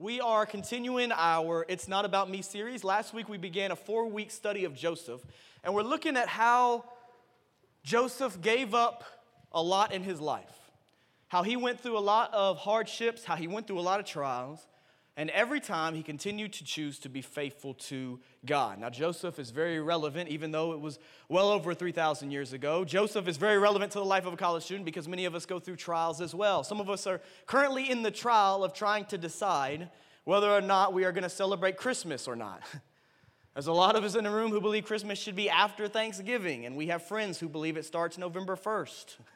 We are continuing our It's Not About Me series. Last week we began a four week study of Joseph, and we're looking at how Joseph gave up a lot in his life, how he went through a lot of hardships, how he went through a lot of trials, and every time he continued to choose to be faithful to God. Now, Joseph is very relevant, even though it was well over 3,000 years ago. Joseph is very relevant to the life of a college student because many of us go through trials as well. Some of us are currently in the trial of trying to decide whether or not we are going to celebrate Christmas or not. There's a lot of us in the room who believe Christmas should be after Thanksgiving, and we have friends who believe it starts November 1st.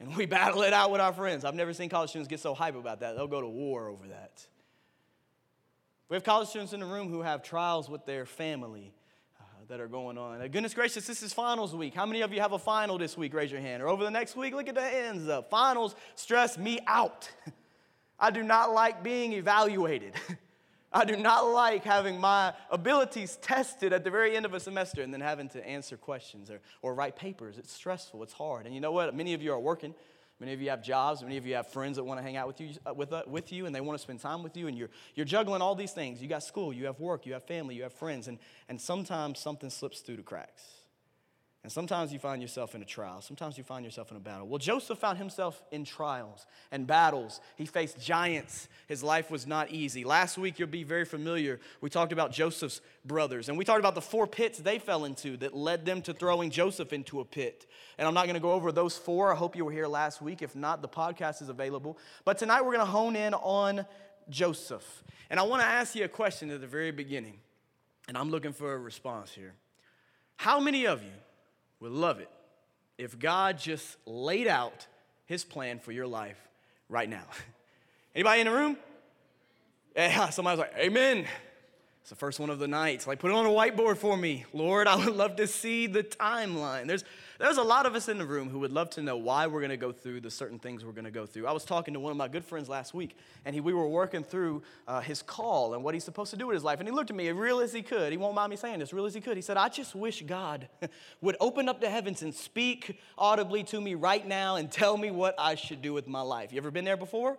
And we battle it out with our friends. I've never seen college students get so hype about that. They'll go to war over that. We have college students in the room who have trials with their family uh, that are going on. Uh, goodness gracious, this is finals week. How many of you have a final this week? Raise your hand. Or over the next week, look at the hands up. Finals stress me out. I do not like being evaluated. I do not like having my abilities tested at the very end of a semester and then having to answer questions or, or write papers. It's stressful, it's hard. And you know what? Many of you are working. Many of you have jobs. Many of you have friends that want to hang out with you, uh, with, uh, with you and they want to spend time with you. And you're, you're juggling all these things. You got school, you have work, you have family, you have friends. And, and sometimes something slips through the cracks. And sometimes you find yourself in a trial. Sometimes you find yourself in a battle. Well, Joseph found himself in trials and battles. He faced giants. His life was not easy. Last week, you'll be very familiar. We talked about Joseph's brothers, and we talked about the four pits they fell into that led them to throwing Joseph into a pit. And I'm not going to go over those four. I hope you were here last week. If not, the podcast is available. But tonight, we're going to hone in on Joseph. And I want to ask you a question at the very beginning, and I'm looking for a response here. How many of you would love it if God just laid out his plan for your life right now. Anybody in the room? Yeah, somebody's like, Amen. It's the first one of the night. It's like, put it on a whiteboard for me. Lord, I would love to see the timeline. There's, there's a lot of us in the room who would love to know why we're going to go through the certain things we're going to go through. I was talking to one of my good friends last week, and he, we were working through uh, his call and what he's supposed to do with his life. And he looked at me as real as he could. He won't mind me saying this, real as he could. He said, I just wish God would open up the heavens and speak audibly to me right now and tell me what I should do with my life. You ever been there before?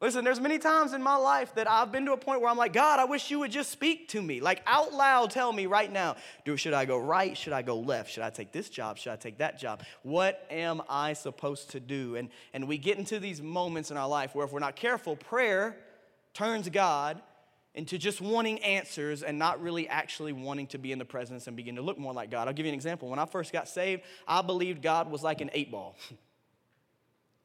Listen, there's many times in my life that I've been to a point where I'm like, God, I wish you would just speak to me. Like out loud, tell me right now, do should I go right? Should I go left? Should I take this job? Should I take that job? What am I supposed to do? And, and we get into these moments in our life where if we're not careful, prayer turns God into just wanting answers and not really actually wanting to be in the presence and begin to look more like God. I'll give you an example. When I first got saved, I believed God was like an eight ball.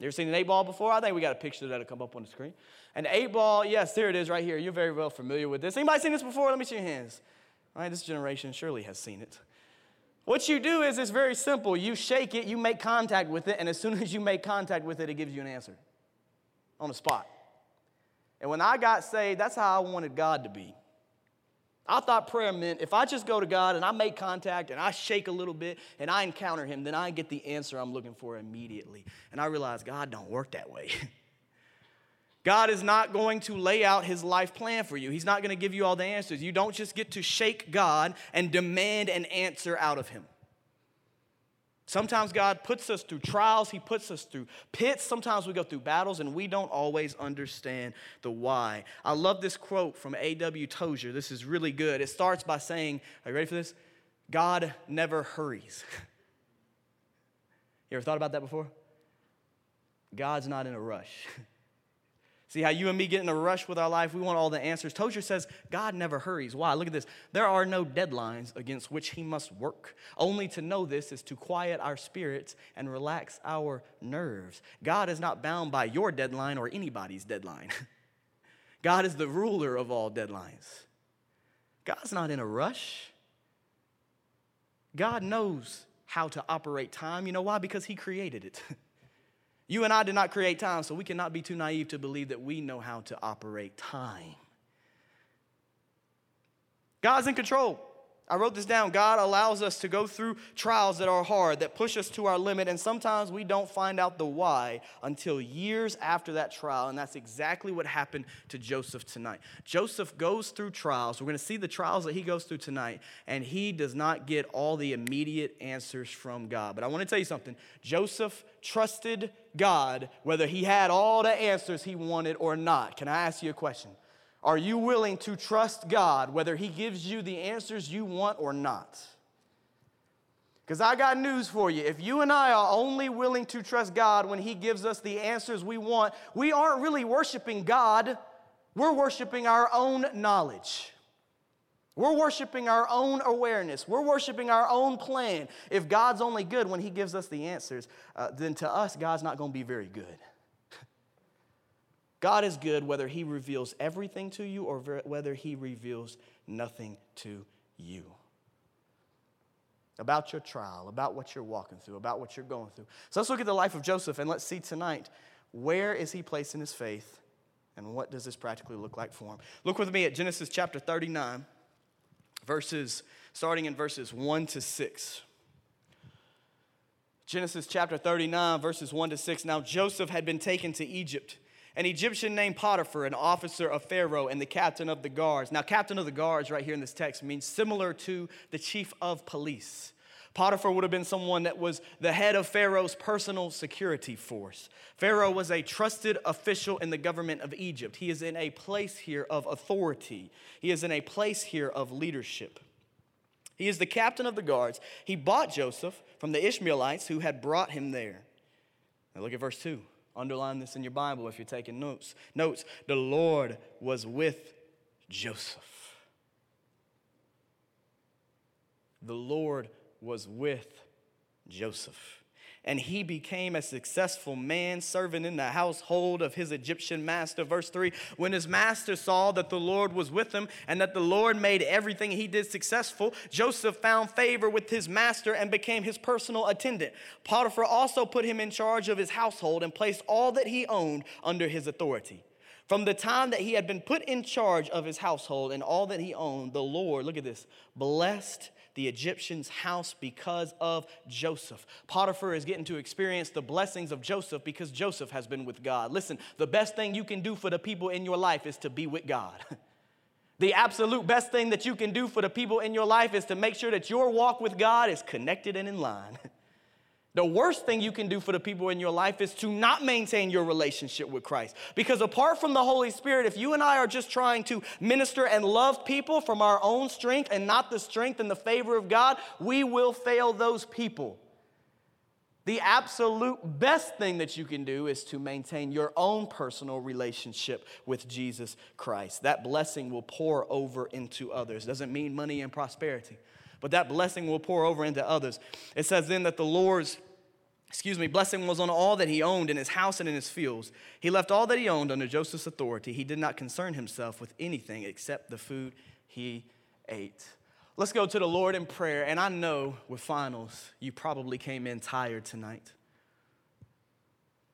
Ever seen an eight ball before? I think we got a picture that'll come up on the screen. An eight ball, yes, there it is right here. You're very well familiar with this. Anybody seen this before? Let me see your hands. All right, this generation surely has seen it. What you do is it's very simple. You shake it, you make contact with it, and as soon as you make contact with it, it gives you an answer on the spot. And when I got saved, that's how I wanted God to be. I thought prayer meant if I just go to God and I make contact and I shake a little bit and I encounter Him, then I get the answer I'm looking for immediately. And I realized God don't work that way. God is not going to lay out his life plan for you. He's not going to give you all the answers. You don't just get to shake God and demand an answer out of him. Sometimes God puts us through trials, He puts us through pits. Sometimes we go through battles and we don't always understand the why. I love this quote from A.W. Tozer. This is really good. It starts by saying, Are you ready for this? God never hurries. you ever thought about that before? God's not in a rush. See how you and me get in a rush with our life? We want all the answers. Tozer says God never hurries. Why? Look at this. There are no deadlines against which he must work. Only to know this is to quiet our spirits and relax our nerves. God is not bound by your deadline or anybody's deadline. God is the ruler of all deadlines. God's not in a rush. God knows how to operate time. You know why? Because he created it. You and I did not create time, so we cannot be too naive to believe that we know how to operate time. God's in control. I wrote this down. God allows us to go through trials that are hard, that push us to our limit, and sometimes we don't find out the why until years after that trial. And that's exactly what happened to Joseph tonight. Joseph goes through trials. We're going to see the trials that he goes through tonight, and he does not get all the immediate answers from God. But I want to tell you something Joseph trusted God whether he had all the answers he wanted or not. Can I ask you a question? Are you willing to trust God whether He gives you the answers you want or not? Because I got news for you. If you and I are only willing to trust God when He gives us the answers we want, we aren't really worshiping God, we're worshiping our own knowledge. We're worshiping our own awareness. We're worshiping our own plan. If God's only good when He gives us the answers, uh, then to us, God's not going to be very good. God is good whether He reveals everything to you or whether He reveals nothing to you. About your trial, about what you're walking through, about what you're going through. So let's look at the life of Joseph and let's see tonight where is he placing his faith and what does this practically look like for him. Look with me at Genesis chapter 39, verses, starting in verses 1 to 6. Genesis chapter 39, verses 1 to 6. Now Joseph had been taken to Egypt an Egyptian named Potiphar, an officer of Pharaoh and the captain of the guards. Now, captain of the guards, right here in this text, means similar to the chief of police. Potiphar would have been someone that was the head of Pharaoh's personal security force. Pharaoh was a trusted official in the government of Egypt. He is in a place here of authority, he is in a place here of leadership. He is the captain of the guards. He bought Joseph from the Ishmaelites who had brought him there. Now, look at verse 2. Underline this in your Bible if you're taking notes. Notes, the Lord was with Joseph. The Lord was with Joseph and he became a successful man serving in the household of his Egyptian master. Verse 3 When his master saw that the Lord was with him and that the Lord made everything he did successful, Joseph found favor with his master and became his personal attendant. Potiphar also put him in charge of his household and placed all that he owned under his authority. From the time that he had been put in charge of his household and all that he owned, the Lord, look at this, blessed the Egyptian's house because of Joseph. Potiphar is getting to experience the blessings of Joseph because Joseph has been with God. Listen, the best thing you can do for the people in your life is to be with God. The absolute best thing that you can do for the people in your life is to make sure that your walk with God is connected and in line. The worst thing you can do for the people in your life is to not maintain your relationship with Christ. Because apart from the Holy Spirit, if you and I are just trying to minister and love people from our own strength and not the strength and the favor of God, we will fail those people. The absolute best thing that you can do is to maintain your own personal relationship with Jesus Christ. That blessing will pour over into others. Doesn't mean money and prosperity but that blessing will pour over into others. It says then that the Lord's excuse me, blessing was on all that he owned in his house and in his fields. He left all that he owned under Joseph's authority. He did not concern himself with anything except the food he ate. Let's go to the Lord in prayer. And I know with finals, you probably came in tired tonight.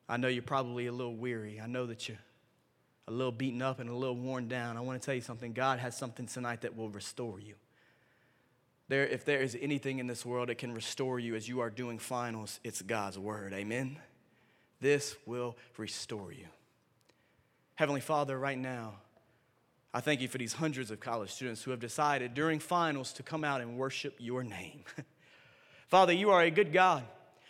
I know you're probably a little weary. I know that you're a little beaten up and a little worn down. I want to tell you something God has something tonight that will restore you. There, if there is anything in this world that can restore you as you are doing finals, it's God's word. Amen? This will restore you. Heavenly Father, right now, I thank you for these hundreds of college students who have decided during finals to come out and worship your name. Father, you are a good God,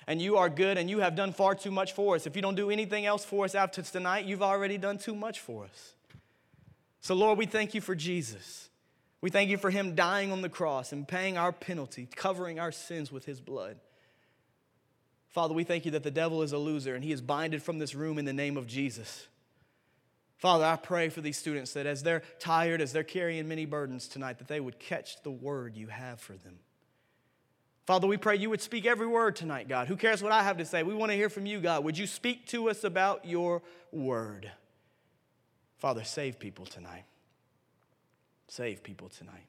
and you are good, and you have done far too much for us. If you don't do anything else for us after tonight, you've already done too much for us. So, Lord, we thank you for Jesus. We thank you for him dying on the cross and paying our penalty, covering our sins with his blood. Father, we thank you that the devil is a loser and he is binded from this room in the name of Jesus. Father, I pray for these students that as they're tired, as they're carrying many burdens tonight, that they would catch the word you have for them. Father, we pray you would speak every word tonight, God. Who cares what I have to say? We want to hear from you, God. Would you speak to us about your word? Father, save people tonight. Save people tonight.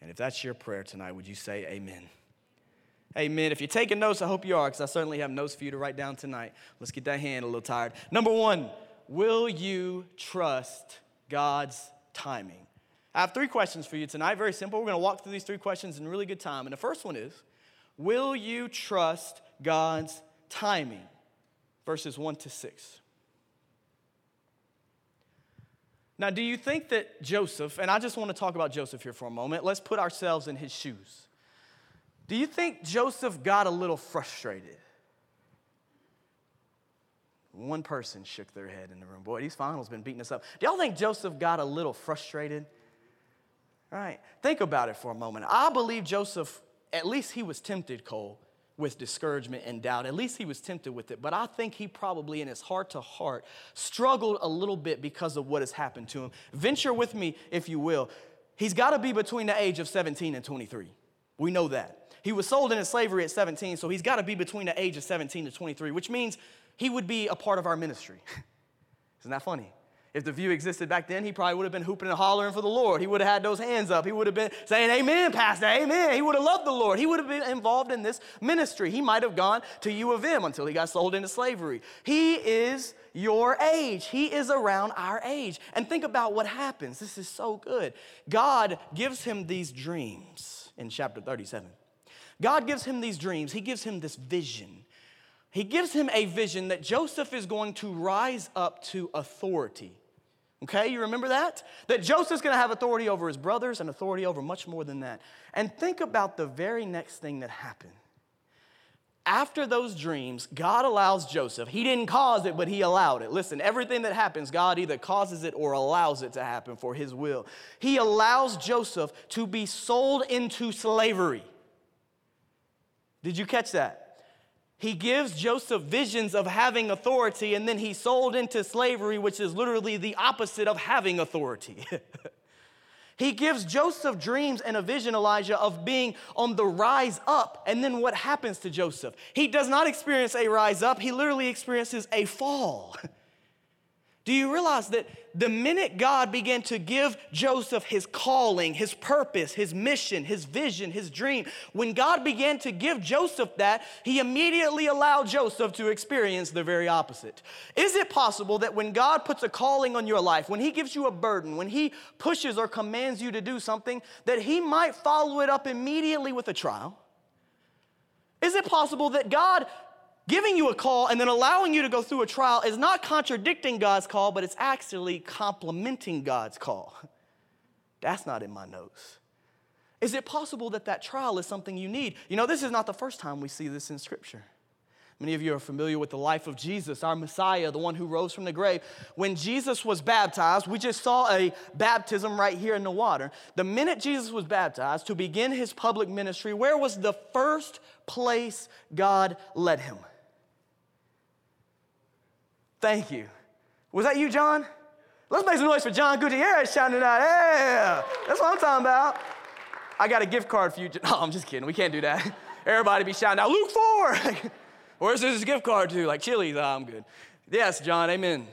And if that's your prayer tonight, would you say amen? Amen. If you're taking notes, I hope you are, because I certainly have notes for you to write down tonight. Let's get that hand a little tired. Number one, will you trust God's timing? I have three questions for you tonight. Very simple. We're going to walk through these three questions in really good time. And the first one is Will you trust God's timing? Verses 1 to 6. Now, do you think that Joseph, and I just want to talk about Joseph here for a moment, let's put ourselves in his shoes. Do you think Joseph got a little frustrated? One person shook their head in the room. Boy, these finals been beating us up. Do y'all think Joseph got a little frustrated? All right, think about it for a moment. I believe Joseph, at least he was tempted, Cole, with discouragement and doubt. At least he was tempted with it. But I think he probably, in his heart to heart, struggled a little bit because of what has happened to him. Venture with me, if you will. He's got to be between the age of 17 and 23. We know that. He was sold into slavery at 17, so he's got to be between the age of 17 to 23, which means he would be a part of our ministry. Isn't that funny? If the Vue existed back then, he probably would have been hooping and hollering for the Lord. He would have had those hands up. He would have been saying, Amen, Pastor, Amen. He would have loved the Lord. He would have been involved in this ministry. He might have gone to U of M until he got sold into slavery. He is your age. He is around our age. And think about what happens. This is so good. God gives him these dreams in chapter 37. God gives him these dreams, He gives him this vision. He gives him a vision that Joseph is going to rise up to authority. Okay, you remember that? That Joseph's gonna have authority over his brothers and authority over much more than that. And think about the very next thing that happened. After those dreams, God allows Joseph, he didn't cause it, but he allowed it. Listen, everything that happens, God either causes it or allows it to happen for his will. He allows Joseph to be sold into slavery. Did you catch that? He gives Joseph visions of having authority, and then he's sold into slavery, which is literally the opposite of having authority. he gives Joseph dreams and a vision, Elijah, of being on the rise up. And then what happens to Joseph? He does not experience a rise up, he literally experiences a fall. Do you realize that the minute God began to give Joseph his calling, his purpose, his mission, his vision, his dream, when God began to give Joseph that, he immediately allowed Joseph to experience the very opposite. Is it possible that when God puts a calling on your life, when he gives you a burden, when he pushes or commands you to do something, that he might follow it up immediately with a trial? Is it possible that God giving you a call and then allowing you to go through a trial is not contradicting God's call, but it's actually complementing God's call. That's not in my notes. Is it possible that that trial is something you need? You know, this is not the first time we see this in Scripture. Many of you are familiar with the life of Jesus, our Messiah, the one who rose from the grave. When Jesus was baptized, we just saw a baptism right here in the water. The minute Jesus was baptized to begin his public ministry, where was the first place God led him? Thank you. Was that you, John? Let's make some noise for John Gutierrez shouting out. Yeah, that's what I'm talking about. I got a gift card for you. No, I'm just kidding. We can't do that. Everybody be shouting out, Luke 4. Where's this gift card to? Like Chili's. Oh, I'm good. Yes, John, amen.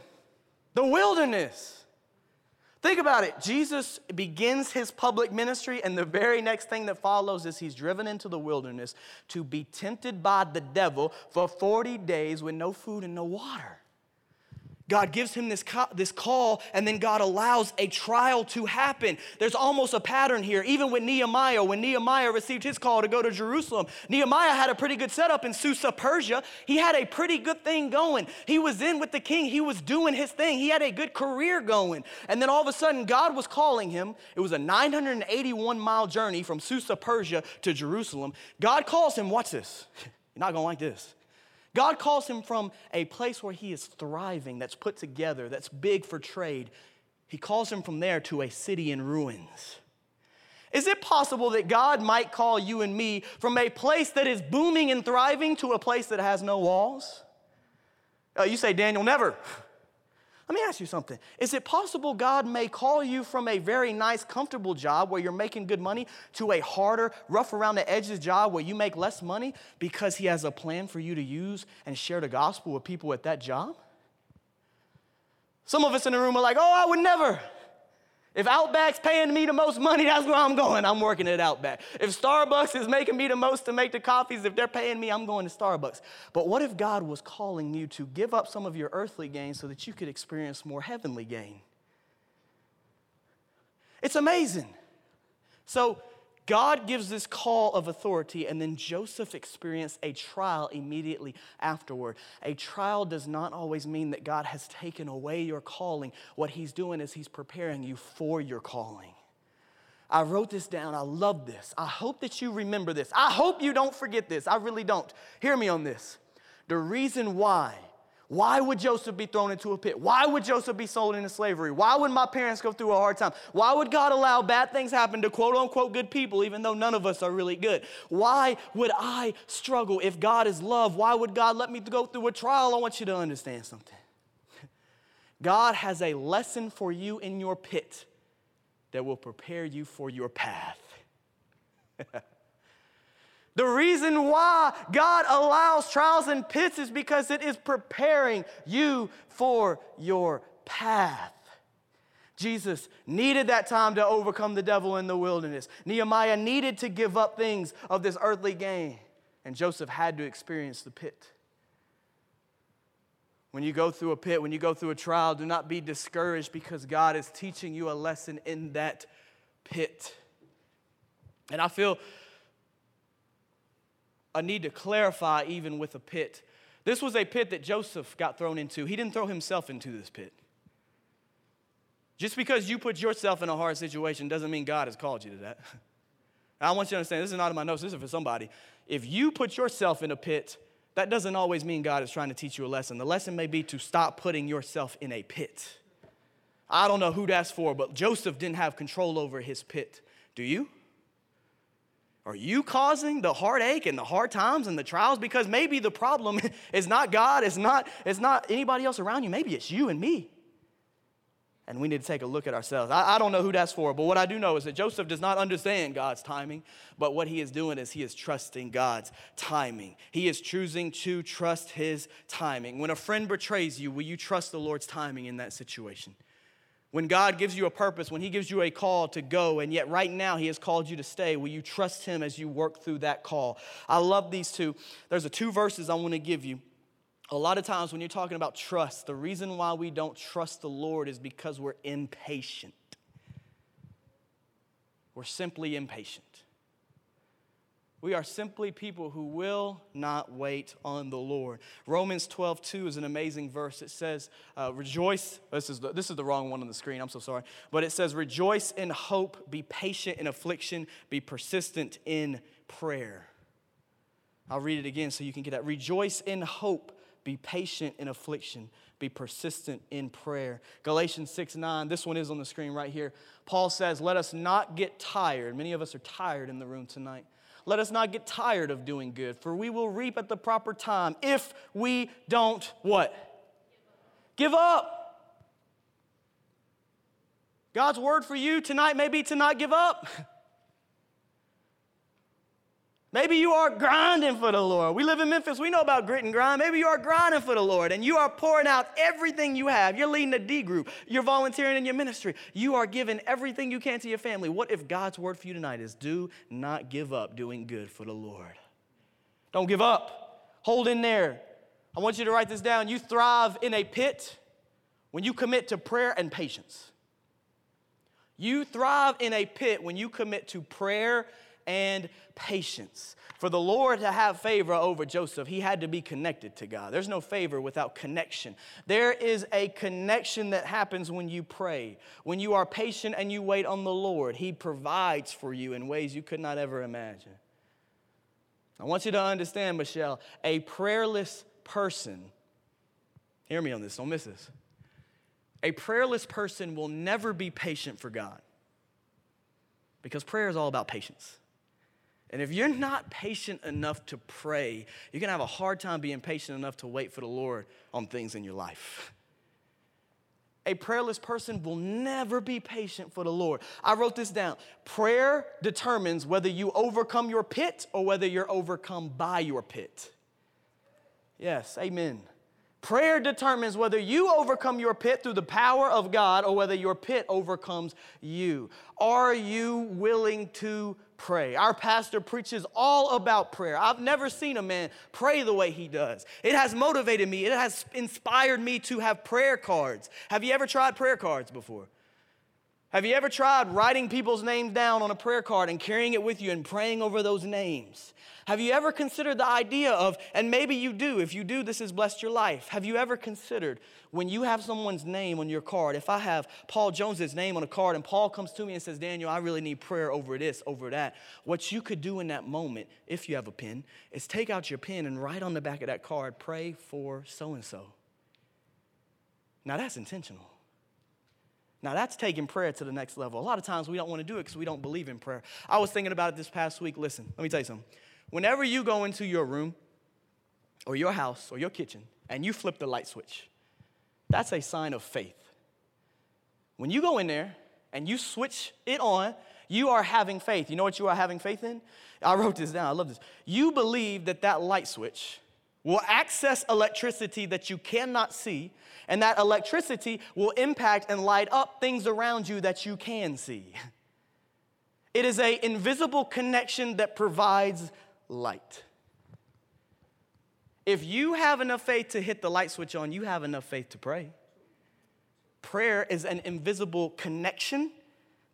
The wilderness. Think about it. Jesus begins his public ministry, and the very next thing that follows is he's driven into the wilderness to be tempted by the devil for 40 days with no food and no water. God gives him this, this call, and then God allows a trial to happen. There's almost a pattern here. Even with Nehemiah, when Nehemiah received his call to go to Jerusalem, Nehemiah had a pretty good setup in Susa, Persia. He had a pretty good thing going. He was in with the king, he was doing his thing, he had a good career going. And then all of a sudden, God was calling him. It was a 981 mile journey from Susa, Persia to Jerusalem. God calls him, watch this. You're not gonna like this. God calls him from a place where he is thriving, that's put together, that's big for trade. He calls him from there to a city in ruins. Is it possible that God might call you and me from a place that is booming and thriving to a place that has no walls? Uh, you say, Daniel, never. Let me ask you something. Is it possible God may call you from a very nice, comfortable job where you're making good money to a harder, rough around the edges job where you make less money because He has a plan for you to use and share the gospel with people at that job? Some of us in the room are like, oh, I would never. If Outback's paying me the most money, that's where I'm going. I'm working at Outback. If Starbucks is making me the most to make the coffees, if they're paying me, I'm going to Starbucks. But what if God was calling you to give up some of your earthly gain so that you could experience more heavenly gain? It's amazing. So, God gives this call of authority, and then Joseph experienced a trial immediately afterward. A trial does not always mean that God has taken away your calling. What He's doing is He's preparing you for your calling. I wrote this down. I love this. I hope that you remember this. I hope you don't forget this. I really don't. Hear me on this. The reason why why would Joseph be thrown into a pit? Why would Joseph be sold into slavery? Why would my parents go through a hard time? Why would God allow bad things happen to quote unquote good people, even though none of us are really good? Why would I struggle if God is love? Why would God let me go through a trial? I want you to understand something. God has a lesson for you in your pit that will prepare you for your path. The reason why God allows trials and pits is because it is preparing you for your path. Jesus needed that time to overcome the devil in the wilderness. Nehemiah needed to give up things of this earthly gain, and Joseph had to experience the pit. When you go through a pit, when you go through a trial, do not be discouraged because God is teaching you a lesson in that pit. And I feel a need to clarify even with a pit. This was a pit that Joseph got thrown into. He didn't throw himself into this pit. Just because you put yourself in a hard situation doesn't mean God has called you to that. I want you to understand this is not in my notes, this is for somebody. If you put yourself in a pit, that doesn't always mean God is trying to teach you a lesson. The lesson may be to stop putting yourself in a pit. I don't know who that's for, but Joseph didn't have control over his pit. Do you? Are you causing the heartache and the hard times and the trials? Because maybe the problem is not God, it's not, it's not anybody else around you. Maybe it's you and me. And we need to take a look at ourselves. I, I, don't know who that's for, but what I do know is that Joseph does not understand God's timing, but what he is doing is he is trusting God's timing. He is choosing to trust his timing. When a friend betrays you, will you trust the Lord's timing in that situation? When God gives you a purpose, when He gives you a call to go, and yet right now He has called you to stay, will you trust Him as you work through that call? I love these two. There's a two verses I want to give you. A lot of times when you're talking about trust, the reason why we don't trust the Lord is because we're impatient. We're simply impatient. We are simply people who will not wait on the Lord. Romans 12, 2 is an amazing verse. It says, uh, Rejoice. This is, the, this is the wrong one on the screen. I'm so sorry. But it says, Rejoice in hope, be patient in affliction, be persistent in prayer. I'll read it again so you can get that. Rejoice in hope, be patient in affliction, be persistent in prayer. Galatians 6 9, this one is on the screen right here. Paul says, Let us not get tired. Many of us are tired in the room tonight let us not get tired of doing good, for we will reap at the proper time if we don't what? Give up. God's word for you tonight may be to not give up. Maybe you are grinding for the Lord. We live in Memphis, we know about grit and grind. Maybe you are grinding for the Lord and you are pouring out everything you have. You're leading a D group, you're volunteering in your ministry, you are giving everything you can to your family. What if God's word for you tonight is do not give up doing good for the Lord? Don't give up. Hold in there. I want you to write this down. You thrive in a pit when you commit to prayer and patience. You thrive in a pit when you commit to prayer and patience. For the Lord to have favor over Joseph, he had to be connected to God. There's no favor without connection. There is a connection that happens when you pray. When you are patient and you wait on the Lord, he provides for you in ways you could not ever imagine. I want you to understand, Michelle, a prayerless person, hear me on this, don't miss this. A prayerless person will never be patient for God because prayer is all about patience. And if you're not patient enough to pray, you're gonna have a hard time being patient enough to wait for the Lord on things in your life. A prayerless person will never be patient for the Lord. I wrote this down. Prayer determines whether you overcome your pit or whether you're overcome by your pit. Yes, amen. Prayer determines whether you overcome your pit through the power of God or whether your pit overcomes you. Are you willing to pray? Our pastor preaches all about prayer. I've never seen a man pray the way he does. It has motivated me, it has inspired me to have prayer cards. Have you ever tried prayer cards before? Have you ever tried writing people's names down on a prayer card and carrying it with you and praying over those names? Have you ever considered the idea of, and maybe you do, if you do, this has blessed your life. Have you ever considered when you have someone's name on your card? If I have Paul Jones's name on a card and Paul comes to me and says, Daniel, I really need prayer over this, over that, what you could do in that moment, if you have a pen, is take out your pen and write on the back of that card, pray for so and so. Now that's intentional. Now, that's taking prayer to the next level. A lot of times we don't want to do it because we don't believe in prayer. I was thinking about it this past week. Listen, let me tell you something. Whenever you go into your room or your house or your kitchen and you flip the light switch, that's a sign of faith. When you go in there and you switch it on, you are having faith. You know what you are having faith in? I wrote this down. I love this. You believe that that light switch will access electricity that you cannot see, and that electricity will impact and light up things around you that you can see. It is an invisible connection that provides light. If you have enough faith to hit the light switch on, you have enough faith to pray. Prayer is an invisible connection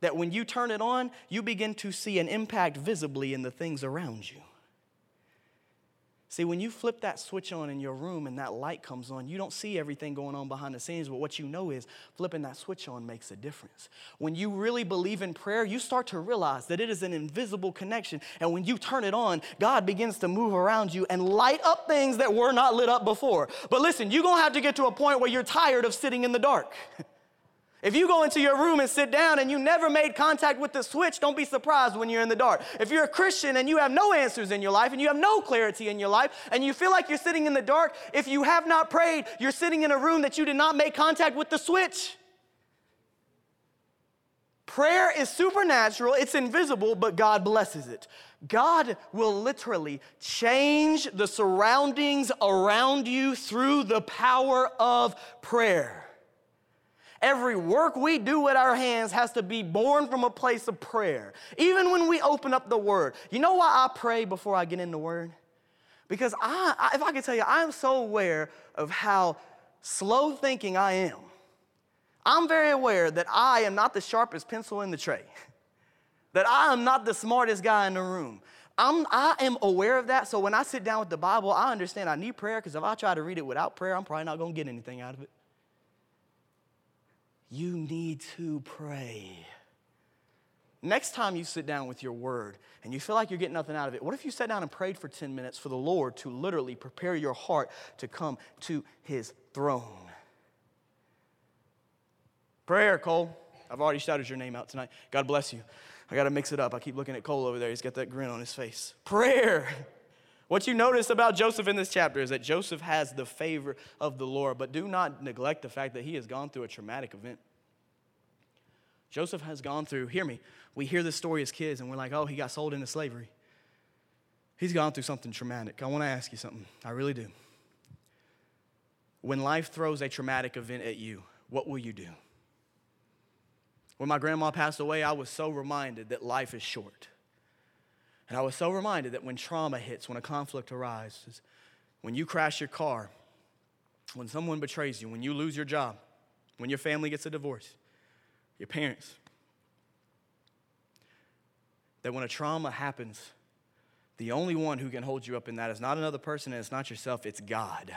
that when you turn it on, you begin to see an impact visibly in the things around you. See, when you flip that switch on in your room and that light comes on, you don't see everything going on behind the scenes, but what you know is flipping that switch on makes a difference. When you really believe in prayer, you start to realize that it is an invisible connection. And when you turn it on, God begins to move around you and light up things that were not lit up before. But listen, you're gonna have to get to a point where you're tired of sitting in the dark. If you go into your room and sit down and you never made contact with the switch, don't be surprised when you're in the dark. If you're a Christian and you have no answers in your life and you have no clarity in your life and you feel like you're sitting in the dark, if you have not prayed, you're sitting in a room that you did not make contact with the switch. Prayer is supernatural, it's invisible, but God blesses it. God will literally change the surroundings around you through the power of prayer. Every work we do with our hands has to be born from a place of prayer. Even when we open up the Word. You know why I pray before I get in the Word? Because I, I, if I can tell you, I'm so aware of how slow thinking I am. I'm very aware that I am not the sharpest pencil in the tray, that I am not the smartest guy in the room. I'm, I am aware of that. So when I sit down with the Bible, I understand I need prayer because if I try to read it without prayer, I'm probably not going to get anything out of it. You need to pray. Next time you sit down with your word and you feel like you're getting nothing out of it, what if you sat down and prayed for 10 minutes for the Lord to literally prepare your heart to come to his throne? Prayer, Cole. I've already shouted your name out tonight. God bless you. I got to mix it up. I keep looking at Cole over there. He's got that grin on his face. Prayer. What you notice about Joseph in this chapter is that Joseph has the favor of the Lord, but do not neglect the fact that he has gone through a traumatic event. Joseph has gone through, hear me, we hear this story as kids and we're like, oh, he got sold into slavery. He's gone through something traumatic. I want to ask you something. I really do. When life throws a traumatic event at you, what will you do? When my grandma passed away, I was so reminded that life is short. And I was so reminded that when trauma hits, when a conflict arises, when you crash your car, when someone betrays you, when you lose your job, when your family gets a divorce, your parents, that when a trauma happens, the only one who can hold you up in that is not another person and it's not yourself, it's God.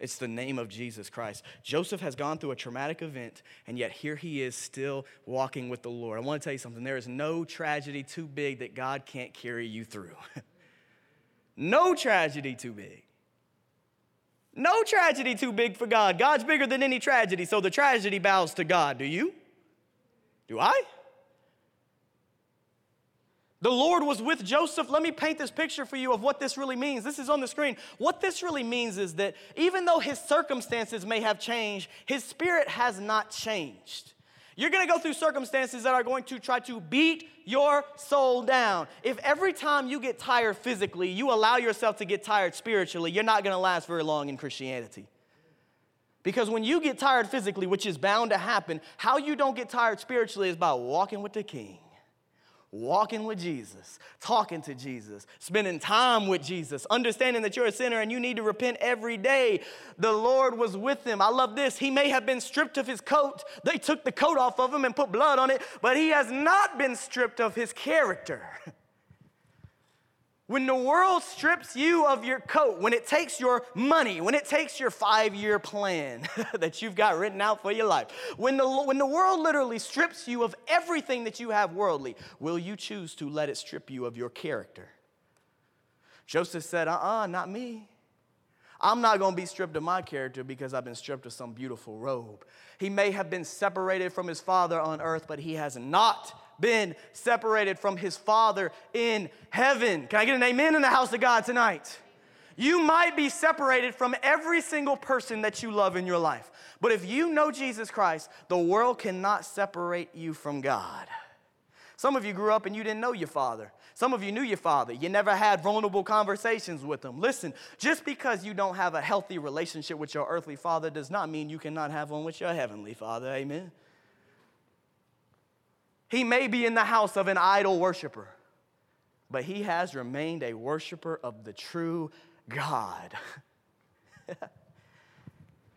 It's the name of Jesus Christ. Joseph has gone through a traumatic event, and yet here he is still walking with the Lord. I want to tell you something there is no tragedy too big that God can't carry you through. no tragedy too big. No tragedy too big for God. God's bigger than any tragedy, so the tragedy bows to God. Do you? Do I? The Lord was with Joseph. Let me paint this picture for you of what this really means. This is on the screen. What this really means is that even though his circumstances may have changed, his spirit has not changed. You're gonna go through circumstances that are going to try to beat your soul down. If every time you get tired physically, you allow yourself to get tired spiritually, you're not gonna last very long in Christianity. Because when you get tired physically, which is bound to happen, how you don't get tired spiritually is by walking with the king walking with Jesus, talking to Jesus, spending time with Jesus, understanding that you're a sinner and you need to repent every day. The Lord was with him. I love this. He may have been stripped of his coat. They took the coat off of him and put blood on it, but he has not been stripped of his character. When the world strips you of your coat, when it takes your money, when it takes your five year plan that you've got written out for your life, when the, when the world literally strips you of everything that you have worldly, will you choose to let it strip you of your character? Joseph said, uh uh-uh, uh not me. I'm not gonna be stripped of my character because I've been stripped of some beautiful robe. He may have been separated from his father on earth, but he has not been separated from his Father in heaven. Can I get an amen in the house of God tonight? You might be separated from every single person that you love in your life. But if you know Jesus Christ, the world cannot separate you from God. Some of you grew up and you didn't know your father. Some of you knew your father. You never had vulnerable conversations with him. Listen, just because you don't have a healthy relationship with your earthly father does not mean you cannot have one with your heavenly father. Amen. He may be in the house of an idol worshiper, but he has remained a worshiper of the true God.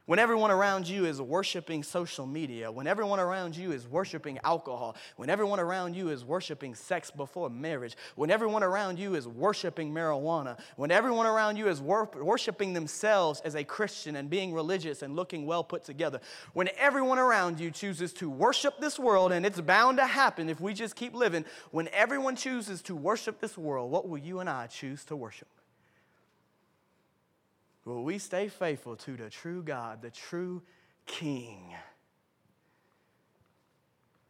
When everyone around you is worshiping social media, when everyone around you is worshiping alcohol, when everyone around you is worshiping sex before marriage, when everyone around you is worshiping marijuana, when everyone around you is wor- worshiping themselves as a Christian and being religious and looking well put together, when everyone around you chooses to worship this world, and it's bound to happen if we just keep living, when everyone chooses to worship this world, what will you and I choose to worship? Will we stay faithful to the true God, the true King?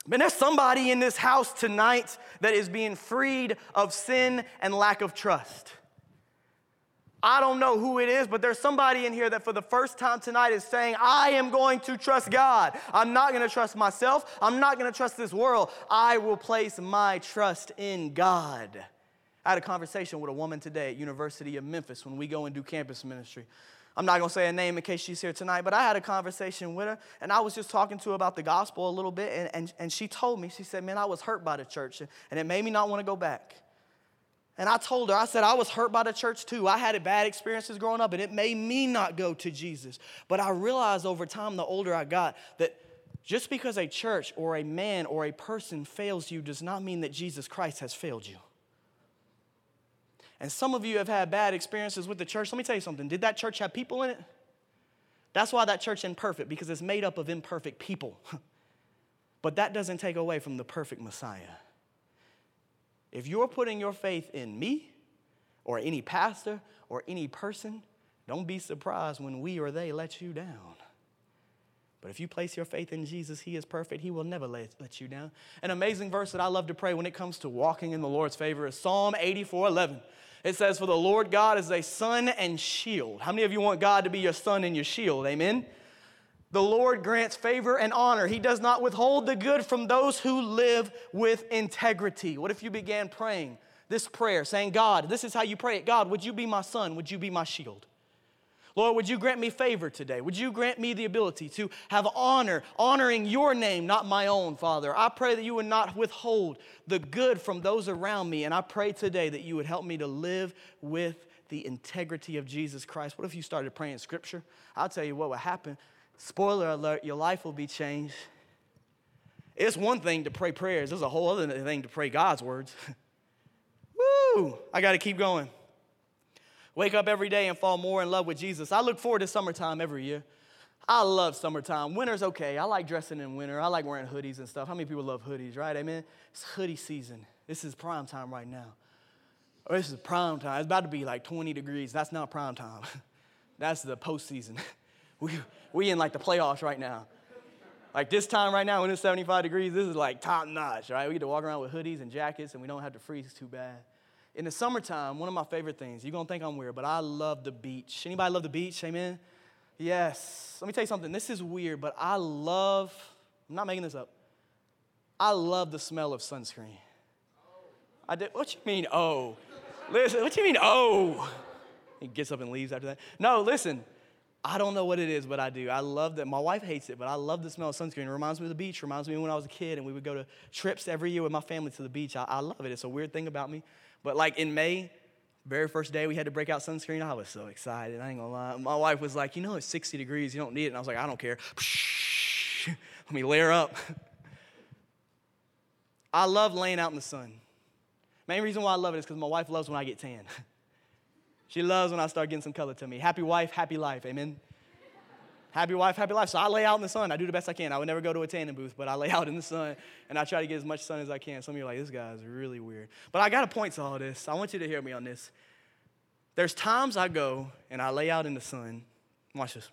Man, there's somebody in this house tonight that is being freed of sin and lack of trust. I don't know who it is, but there's somebody in here that for the first time tonight is saying, I am going to trust God. I'm not going to trust myself. I'm not going to trust this world. I will place my trust in God. I had a conversation with a woman today at University of Memphis when we go and do campus ministry. I'm not going to say a name in case she's here tonight, but I had a conversation with her, and I was just talking to her about the gospel a little bit, and, and, and she told me, she said, Man, I was hurt by the church, and it made me not want to go back. And I told her, I said, I was hurt by the church too. I had bad experiences growing up, and it made me not go to Jesus. But I realized over time, the older I got, that just because a church or a man or a person fails you does not mean that Jesus Christ has failed you. And some of you have had bad experiences with the church. Let me tell you something. Did that church have people in it? That's why that church imperfect, because it's made up of imperfect people. but that doesn't take away from the perfect Messiah. If you're putting your faith in me or any pastor or any person, don't be surprised when we or they let you down. But if you place your faith in Jesus, He is perfect. He will never let, let you down. An amazing verse that I love to pray when it comes to walking in the Lord's favor is Psalm 84 11. It says, For the Lord God is a sun and shield. How many of you want God to be your sun and your shield? Amen. The Lord grants favor and honor. He does not withhold the good from those who live with integrity. What if you began praying this prayer, saying, God, this is how you pray it God, would you be my sun? Would you be my shield? Lord, would you grant me favor today? Would you grant me the ability to have honor, honoring your name, not my own, Father? I pray that you would not withhold the good from those around me. And I pray today that you would help me to live with the integrity of Jesus Christ. What if you started praying scripture? I'll tell you what would happen. Spoiler alert, your life will be changed. It's one thing to pray prayers, there's a whole other thing to pray God's words. Woo! I got to keep going wake up every day and fall more in love with Jesus. I look forward to summertime every year. I love summertime. Winter's okay. I like dressing in winter. I like wearing hoodies and stuff. How many people love hoodies, right? Amen. It's hoodie season. This is prime time right now. Or this is prime time. It's about to be like 20 degrees. That's not prime time. That's the postseason. we we in like the playoffs right now. Like this time right now when it's 75 degrees, this is like top notch, right? We get to walk around with hoodies and jackets and we don't have to freeze too bad in the summertime, one of my favorite things, you're gonna think I'm weird, but I love the beach. Anybody love the beach? Amen? Yes. Let me tell you something. This is weird, but I love, I'm not making this up. I love the smell of sunscreen. I did, what you mean, oh? Listen, what you mean, oh? He gets up and leaves after that. No, listen. I don't know what it is, but I do. I love that. My wife hates it, but I love the smell of sunscreen. It reminds me of the beach. It reminds me when I was a kid and we would go to trips every year with my family to the beach. I, I love it. It's a weird thing about me. But like in May, very first day we had to break out sunscreen, I was so excited. I ain't gonna lie. My wife was like, you know, it's 60 degrees. You don't need it. And I was like, I don't care. Let me layer up. I love laying out in the sun. Main reason why I love it is because my wife loves when I get tan. She loves when I start getting some color to me. Happy wife, happy life. Amen. Happy wife, happy life. So I lay out in the sun. I do the best I can. I would never go to a tanning booth, but I lay out in the sun and I try to get as much sun as I can. Some of you are like, this guy is really weird. But I got a point to all this. I want you to hear me on this. There's times I go and I lay out in the sun. Watch this.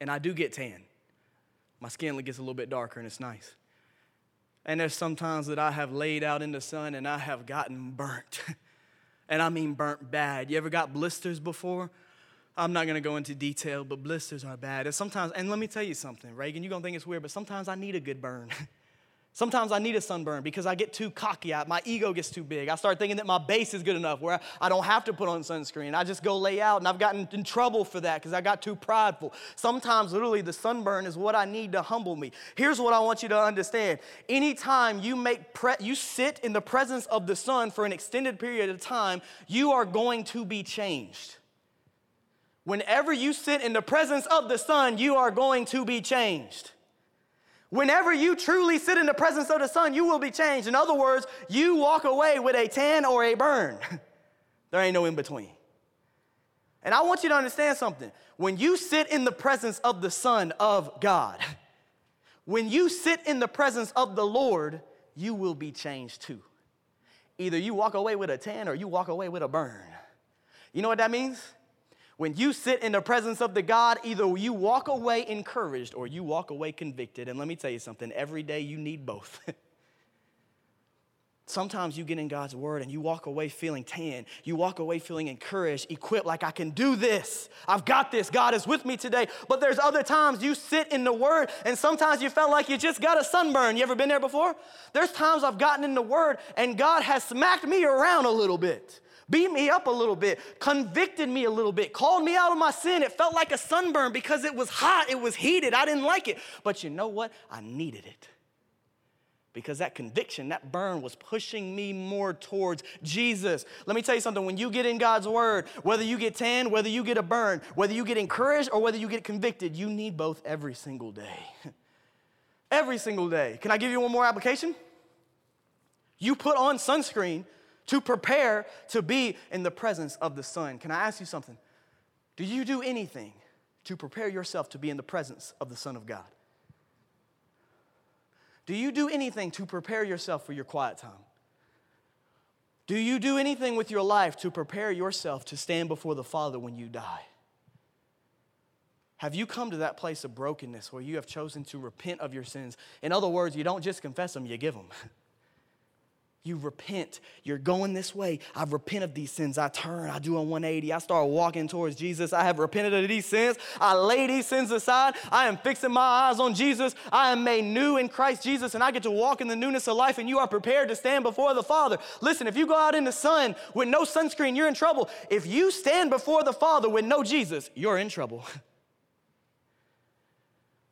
And I do get tan. My skin gets a little bit darker and it's nice. And there's sometimes that I have laid out in the sun and I have gotten burnt. And I mean burnt bad. You ever got blisters before? I'm not gonna go into detail, but blisters are bad. And sometimes, and let me tell you something, Reagan, you're gonna think it's weird, but sometimes I need a good burn. Sometimes I need a sunburn because I get too cocky. I, my ego gets too big. I start thinking that my base is good enough where I, don't have to put on sunscreen. I just go lay out, and I've gotten in trouble for that because I got too prideful. Sometimes, literally, the sunburn is what I need to humble me. Here's what I want you to understand: anytime you make pre- you sit in the presence of the sun for an extended period of time, you are going to be changed. Whenever you sit in the presence of the sun, you are going to be changed. Whenever you truly sit in the presence of the sun, you will be changed. In other words, you walk away with a tan or a burn. there ain't no in between. And I want you to understand something. When you sit in the presence of the Son of God, when you sit in the presence of the Lord, you will be changed too. Either you walk away with a tan or you walk away with a burn. You know what that means? When you sit in the presence of the God, either you walk away encouraged or you walk away convicted. And let me tell you something every day you need both. Sometimes you get in God's word and you walk away feeling tan. You walk away feeling encouraged, equipped, like I can do this. I've got this. God is with me today. But there's other times you sit in the word and sometimes you felt like you just got a sunburn. You ever been there before? There's times I've gotten in the word and God has smacked me around a little bit beat me up a little bit, convicted me a little bit, called me out of my sin. It felt like a sunburn because it was hot, it was heated. I didn't like it. But you know what? I needed it. Because that conviction, that burn was pushing me more towards Jesus. Let me tell you something when you get in God's word, whether you get tan, whether you get a burn, whether you get encouraged, or whether you get convicted, you need both every single day. every single day. Can I give you one more application? You put on sunscreen to prepare to be in the presence of the Son. Can I ask you something? Do you do anything to prepare yourself to be in the presence of the Son of God? Do you do anything to prepare yourself for your quiet time? Do you do anything with your life to prepare yourself to stand before the Father when you die? Have you come to that place of brokenness where you have chosen to repent of your sins? In other words, you don't just confess them, you give them. You repent. You're going this way. I repent of these sins. I turn. I do a 180. I start walking towards Jesus. I have repented of these sins. I lay these sins aside. I am fixing my eyes on Jesus. I am made new in Christ Jesus, and I get to walk in the newness of life, and you are prepared to stand before the Father. Listen, if you go out in the sun with no sunscreen, you're in trouble. If you stand before the Father with no Jesus, you're in trouble.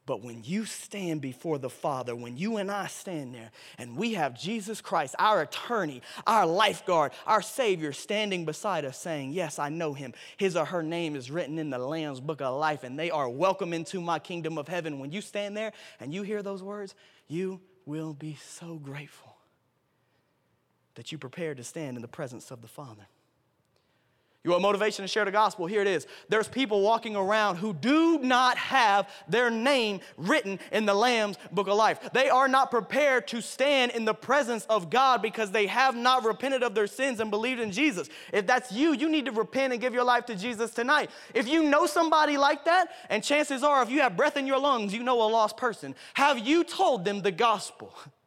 But when you stand before the Father, when you and I stand there, and we have Jesus Christ, our attorney, our lifeguard, our Savior, standing beside us saying, Yes, I know him. His or her name is written in the Lamb's book of life, and they are welcome into my kingdom of heaven. When you stand there and you hear those words, you will be so grateful that you prepared to stand in the presence of the Father. You want motivation to share the gospel? Here it is. There's people walking around who do not have their name written in the Lamb's book of life. They are not prepared to stand in the presence of God because they have not repented of their sins and believed in Jesus. If that's you, you need to repent and give your life to Jesus tonight. If you know somebody like that, and chances are, if you have breath in your lungs, you know a lost person, have you told them the gospel?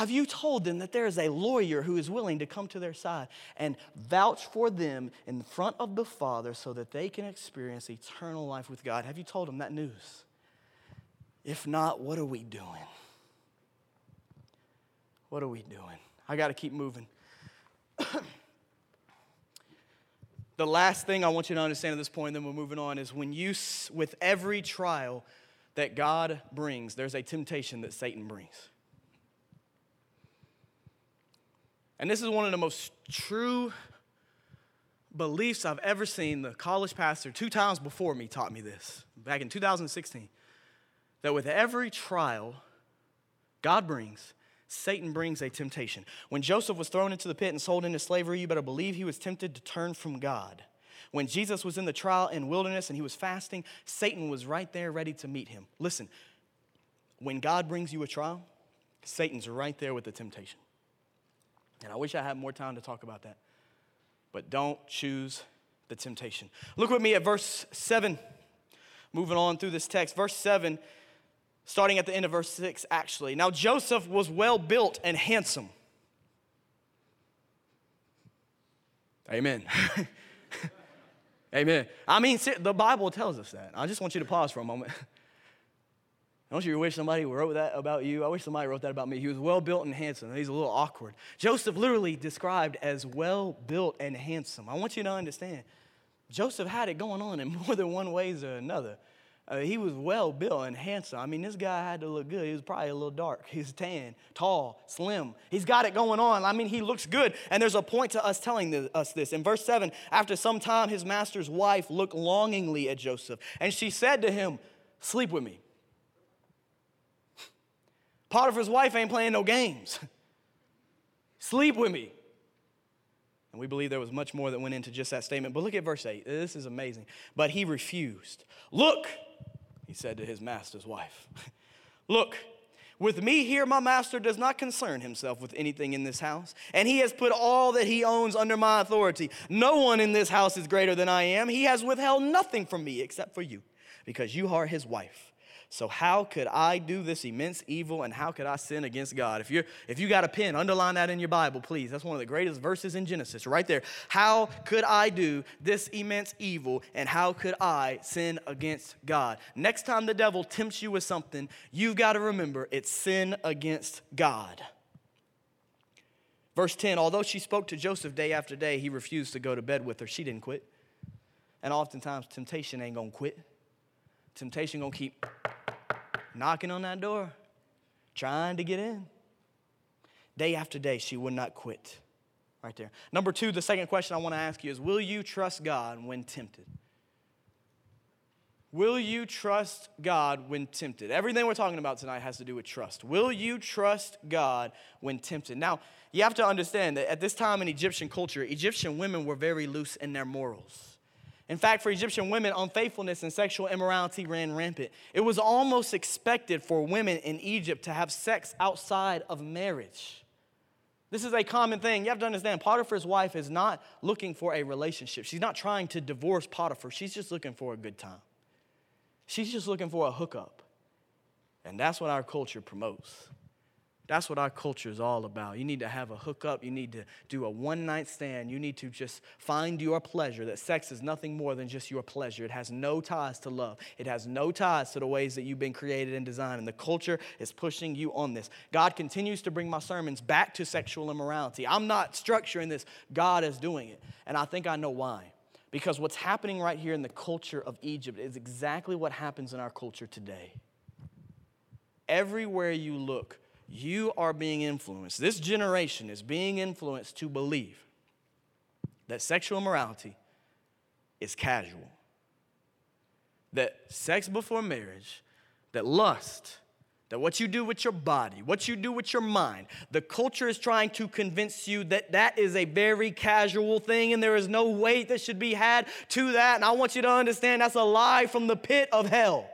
Have you told them that there is a lawyer who is willing to come to their side and vouch for them in front of the Father so that they can experience eternal life with God? Have you told them that news? If not, what are we doing? What are we doing? I got to keep moving. the last thing I want you to understand at this point, then we're moving on, is when you, with every trial that God brings, there's a temptation that Satan brings. And this is one of the most true beliefs I've ever seen. The college pastor, two times before me, taught me this back in 2016 that with every trial God brings, Satan brings a temptation. When Joseph was thrown into the pit and sold into slavery, you better believe he was tempted to turn from God. When Jesus was in the trial in wilderness and he was fasting, Satan was right there ready to meet him. Listen, when God brings you a trial, Satan's right there with the temptation. And I wish I had more time to talk about that. But don't choose the temptation. Look with me at verse 7. Moving on through this text. Verse 7, starting at the end of verse 6, actually. Now Joseph was well built and handsome. Amen. Amen. I mean, the Bible tells us that. I just want you to pause for a moment. Don't you wish somebody wrote that about you? I wish somebody wrote that about me. He was well built and handsome. He's a little awkward. Joseph literally described as well built and handsome. I want you to understand. Joseph had it going on in more than one ways or another. Uh, he was well built and handsome. I mean, this guy had to look good. He was probably a little dark. He's tan, tall, slim. He's got it going on. I mean, he looks good. And there's a point to us telling us this. In verse 7, after some time, his master's wife looked longingly at Joseph, and she said to him, Sleep with me. Potiphar's wife ain't playing no games. Sleep with me. And we believe there was much more that went into just that statement. But look at verse 8. This is amazing. But he refused. Look, he said to his master's wife. Look, with me here, my master does not concern himself with anything in this house, and he has put all that he owns under my authority. No one in this house is greater than I am. He has withheld nothing from me except for you, because you are his wife. So how could I do this immense evil and how could I sin against God? If you if you got a pen, underline that in your Bible, please. That's one of the greatest verses in Genesis, right there. How could I do this immense evil and how could I sin against God? Next time the devil tempts you with something, you've got to remember it's sin against God. Verse 10 Although she spoke to Joseph day after day, he refused to go to bed with her. She didn't quit. And oftentimes, temptation ain't gonna quit. Temptation gonna keep knocking on that door, trying to get in. Day after day, she would not quit. Right there. Number two, the second question I want to ask you is Will you trust God when tempted? Will you trust God when tempted? Everything we're talking about tonight has to do with trust. Will you trust God when tempted? Now, you have to understand that at this time in Egyptian culture, Egyptian women were very loose in their morals. In fact, for Egyptian women, unfaithfulness and sexual immorality ran rampant. It was almost expected for women in Egypt to have sex outside of marriage. This is a common thing. You have to understand, Potiphar's wife is not looking for a relationship. She's not trying to divorce Potiphar. She's just looking for a good time. She's just looking for a hookup. And that's what our culture promotes. That's what our culture is all about. You need to have a hookup. You need to do a one night stand. You need to just find your pleasure. That sex is nothing more than just your pleasure. It has no ties to love, it has no ties to the ways that you've been created and designed. And the culture is pushing you on this. God continues to bring my sermons back to sexual immorality. I'm not structuring this, God is doing it. And I think I know why. Because what's happening right here in the culture of Egypt is exactly what happens in our culture today. Everywhere you look, you are being influenced. This generation is being influenced to believe that sexual immorality is casual, that sex before marriage, that lust, that what you do with your body, what you do with your mind, the culture is trying to convince you that that is a very casual thing and there is no weight that should be had to that. And I want you to understand that's a lie from the pit of hell.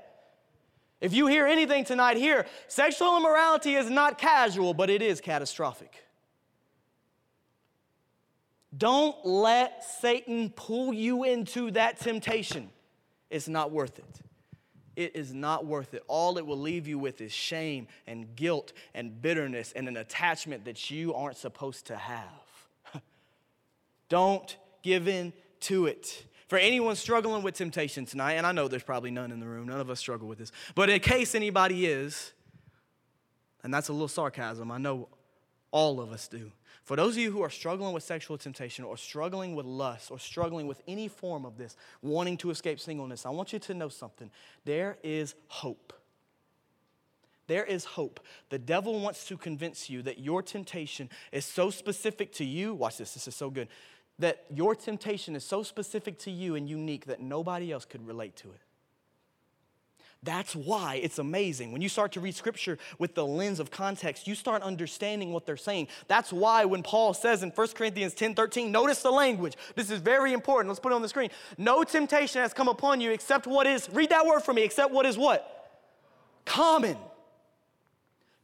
If you hear anything tonight here, sexual immorality is not casual, but it is catastrophic. Don't let Satan pull you into that temptation. It's not worth it. It is not worth it. All it will leave you with is shame and guilt and bitterness and an attachment that you aren't supposed to have. Don't give in to it. For anyone struggling with temptation tonight, and I know there's probably none in the room, none of us struggle with this, but in case anybody is, and that's a little sarcasm, I know All of us do. For those of you who are struggling with sexual temptation or struggling with lust or struggling with any form of this, wanting to escape singleness, I want you to know something. There is hope. There is hope. The devil wants to convince you that your temptation is so specific to you. Watch this, this is so good. That your temptation is so specific to you and unique that nobody else could relate to it. That's why it's amazing. When you start to read scripture with the lens of context, you start understanding what they're saying. That's why when Paul says in 1 Corinthians 10 13, notice the language. This is very important. Let's put it on the screen. No temptation has come upon you except what is, read that word for me, except what is what? Common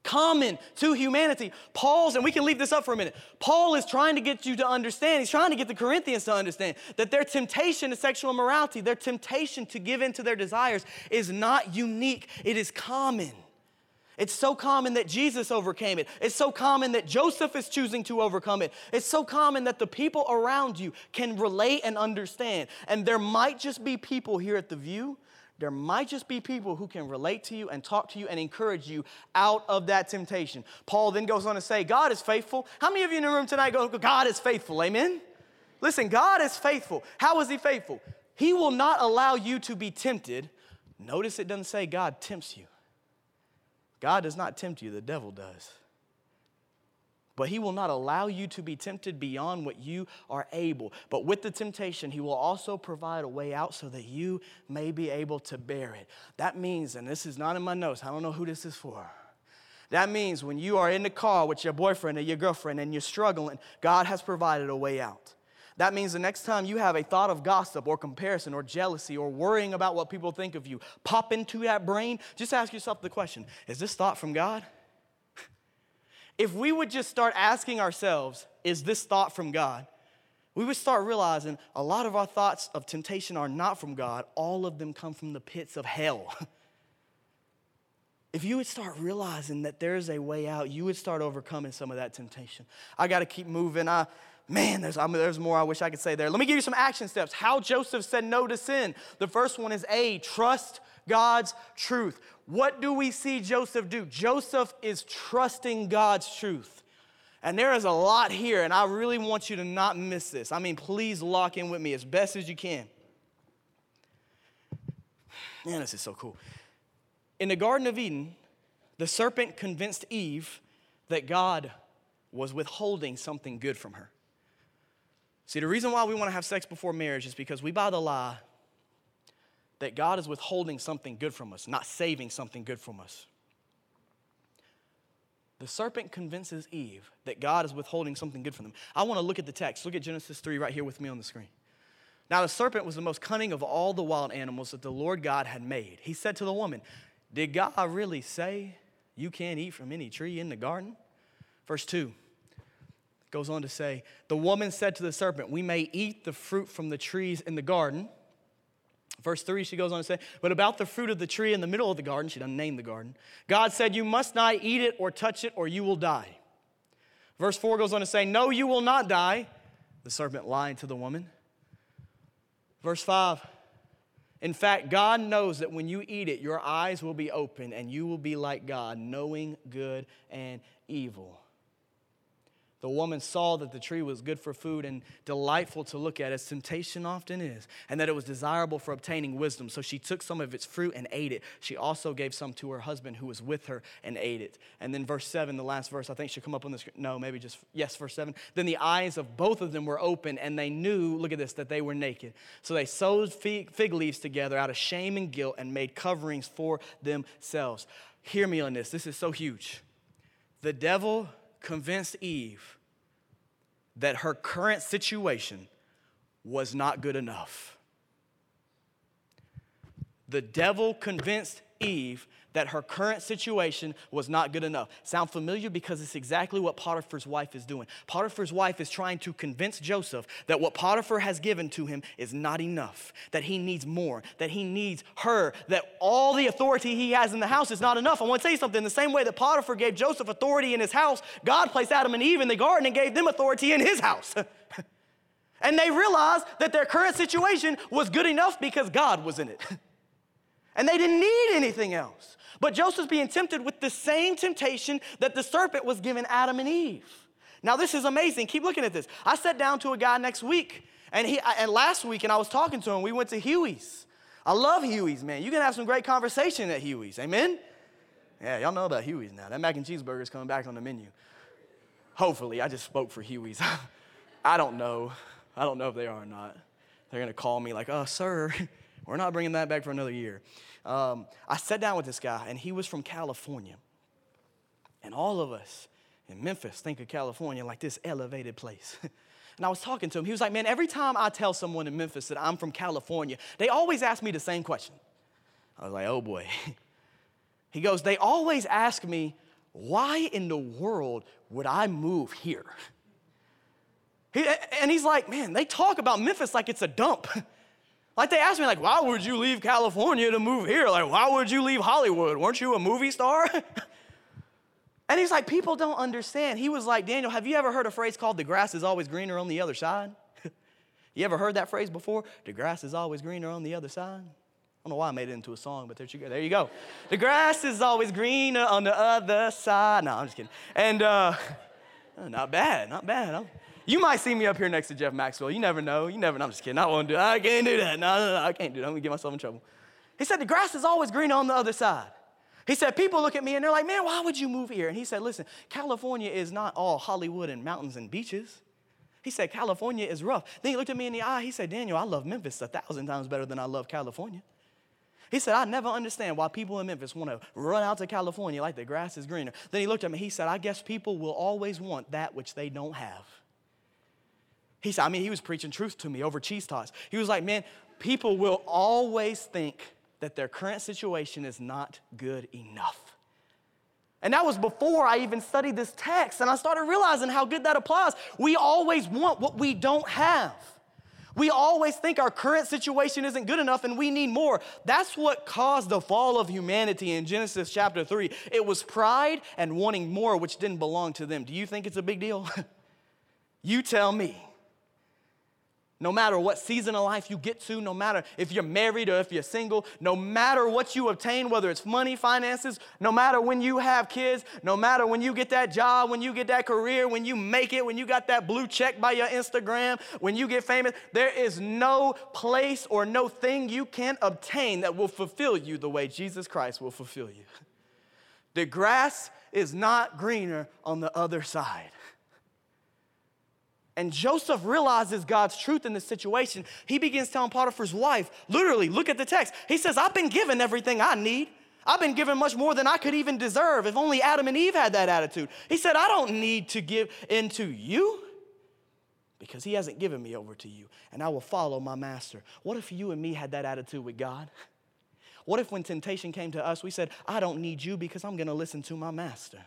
common to humanity. Paul's, and we can leave this up for a minute. Paul is trying to get you to understand, he's trying to get the Corinthians to understand that their temptation to sexual immorality, their temptation to give in to their desires is not unique, it is common. It's so common that Jesus overcame it. It's so common that Joseph is choosing to overcome it. It's so common that the people around you can relate and understand. And there might just be people here at the Vue there might just be people who can relate to you and talk to you and encourage you out of that temptation. Paul then goes on to say, God is faithful. How many of you in the room tonight go, God is faithful? Amen? Listen, God is faithful. How is He faithful? He will not allow you to be tempted. Notice it doesn't say God tempts you. God does not tempt you, the devil does but he will not allow you to be tempted beyond what you are able. But with the temptation, he will also provide a way out so that you may be able to bear it. That means, and this is not in my notes, I don't know who this is for. That means when you are in the car with your boyfriend or your girlfriend and you're struggling, God has provided a way out. That means the next time you have a thought of gossip or comparison or jealousy or worrying about what people think of you pop into that brain, just ask yourself the question Is this thought from God? If we would just start asking ourselves, is this thought from God? We would start realizing a lot of our thoughts of temptation are not from God, all of them come from the pits of hell. if you would start realizing that there's a way out, you would start overcoming some of that temptation. I got to keep moving. I, man, there's, I mean, there's more I wish I could say there. Let me give you some action steps. How Joseph said no to sin. The first one is A, trust God's truth. What do we see Joseph do? Joseph is trusting God's truth. And there is a lot here, and I really want you to not miss this. I mean, please lock in with me as best as you can. Man, this is so cool. In the Garden of Eden, the serpent convinced Eve that God was withholding something good from her. See, the reason why we want to have sex before marriage is because we buy the lie that God is withholding something good from us, not saving something good from us. The serpent convinces Eve that God is withholding something good from them. I want to look at the text. Look at Genesis 3 right here with me on the screen. Now, the serpent was the most cunning of all the wild animals that the Lord God had made. He said to the woman, Did God really say you can't eat from any tree in the garden? Verse 2 goes on to say, The woman said to the serpent, We may eat the fruit from the trees in the garden. Verse 3, she goes on to say, But about the fruit of the tree in the middle of the garden, she doesn't name the garden, God said, You must not eat it or touch it, or you will die. Verse 4 goes on to say, No, you will not die. The serpent lied to the woman. Verse 5, in fact, God knows that when you eat it, your eyes will be open and you will be like God, knowing good and evil. The woman saw that the tree was good for food and delightful to look at, as temptation often is, and that it was desirable for obtaining wisdom. So she took some of its fruit and ate it. She also gave some to her husband who was with her and ate it. And then verse 7, the last verse, I think should come up on the screen. No, maybe just, yes, verse 7. Then the eyes of both of them were open, and they knew, look at this, that they were naked. So they sewed fig leaves together out of shame and guilt and made coverings for themselves. Hear me on this. This is so huge. The devil convinced Eve that her current situation was not good enough. The devil convinced Eve that her current situation was not good enough. Sound familiar? Because it's exactly what Potiphar's wife is doing. Potiphar's wife is trying to convince Joseph that what Potiphar has given to him is not enough, that he needs more, that he needs her, that all the authority he has in the house is not enough. I want to say something. The same way that Potiphar gave Joseph authority in his house, God placed Adam and Eve in the garden and gave them authority in his house. and they realized that their current situation was good enough because God was in it. And they didn't need anything else. But Joseph's being tempted with the same temptation that the serpent was giving Adam and Eve. Now, this is amazing. Keep looking at this. I sat down to a guy next week, and, he, and last week, and I was talking to him. We went to Huey's. I love Huey's, man. You can have some great conversation at Huey's. Amen? Yeah, y'all know about Huey's now. That mac and cheeseburger is coming back on the menu. Hopefully, I just spoke for Huey's. I don't know. I don't know if they are or not. They're gonna call me like, "Oh, sir, we're not bringing that back for another year." Um, I sat down with this guy, and he was from California. And all of us in Memphis think of California like this elevated place. and I was talking to him. He was like, Man, every time I tell someone in Memphis that I'm from California, they always ask me the same question. I was like, Oh boy. He goes, They always ask me, Why in the world would I move here? He, and he's like, Man, they talk about Memphis like it's a dump. Like they asked me, like, why would you leave California to move here? Like, why would you leave Hollywood? Weren't you a movie star? and he's like, people don't understand. He was like, Daniel, have you ever heard a phrase called the grass is always greener on the other side? you ever heard that phrase before? The grass is always greener on the other side? I don't know why I made it into a song, but there you go. There you go. the grass is always greener on the other side. No, I'm just kidding. And uh, not bad, not bad. I'm, you might see me up here next to Jeff Maxwell. You never know. You never know. I'm just kidding. I won't do I can't do that. No, no, no. I can't do that. I'm going to get myself in trouble. He said, The grass is always greener on the other side. He said, People look at me and they're like, Man, why would you move here? And he said, Listen, California is not all Hollywood and mountains and beaches. He said, California is rough. Then he looked at me in the eye. He said, Daniel, I love Memphis a thousand times better than I love California. He said, I never understand why people in Memphis want to run out to California like the grass is greener. Then he looked at me. He said, I guess people will always want that which they don't have. He said, I mean, he was preaching truth to me over cheese tots. He was like, man, people will always think that their current situation is not good enough. And that was before I even studied this text, and I started realizing how good that applies. We always want what we don't have. We always think our current situation isn't good enough and we need more. That's what caused the fall of humanity in Genesis chapter 3. It was pride and wanting more, which didn't belong to them. Do you think it's a big deal? you tell me no matter what season of life you get to, no matter if you're married or if you're single, no matter what you obtain, whether it's money, finances, no matter when you have kids, no matter when you get that job, when you get that career, when you make it, when you got that blue check by your Instagram, when you get famous, there is no place or no thing you can obtain that will fulfill you the way Jesus Christ will fulfill you. The grass is not greener on the other side. And Joseph realizes God's truth in this situation. He begins telling Potiphar's wife, literally, look at the text. He says, I've been given everything I need. I've been given much more than I could even deserve. If only Adam and Eve had that attitude. He said, I don't need to give in to you because he hasn't given me over to you, and I will follow my master. What if you and me had that attitude with God? What if when temptation came to us, we said, I don't need you because I'm gonna listen to my master?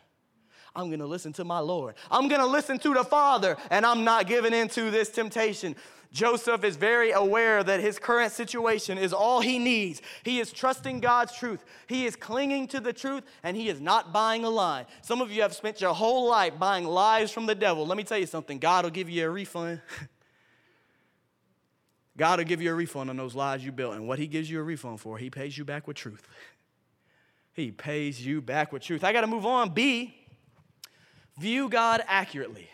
I'm going to listen to my Lord. I'm going to listen to the Father, and I'm not giving in to this temptation. Joseph is very aware that his current situation is all he needs. He is trusting God's truth. He is clinging to the truth and he is not buying a lie. Some of you have spent your whole life buying lies from the devil. Let me tell you something God will give you a refund. God will give you a refund on those lies you built. And what he gives you a refund for, he pays you back with truth. He pays you back with truth. I got to move on. B, View God accurately.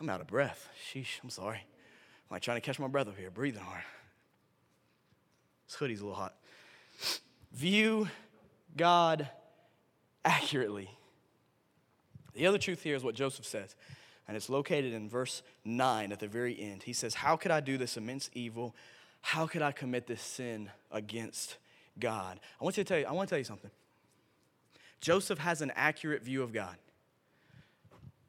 I'm out of breath. Sheesh, I'm sorry. I'm like trying to catch my breath up here, breathing hard. This hoodie's a little hot. View God accurately. The other truth here is what Joseph says, and it's located in verse 9 at the very end. He says, How could I do this immense evil? How could I commit this sin against God? I want you to tell you, I want to tell you something. Joseph has an accurate view of God.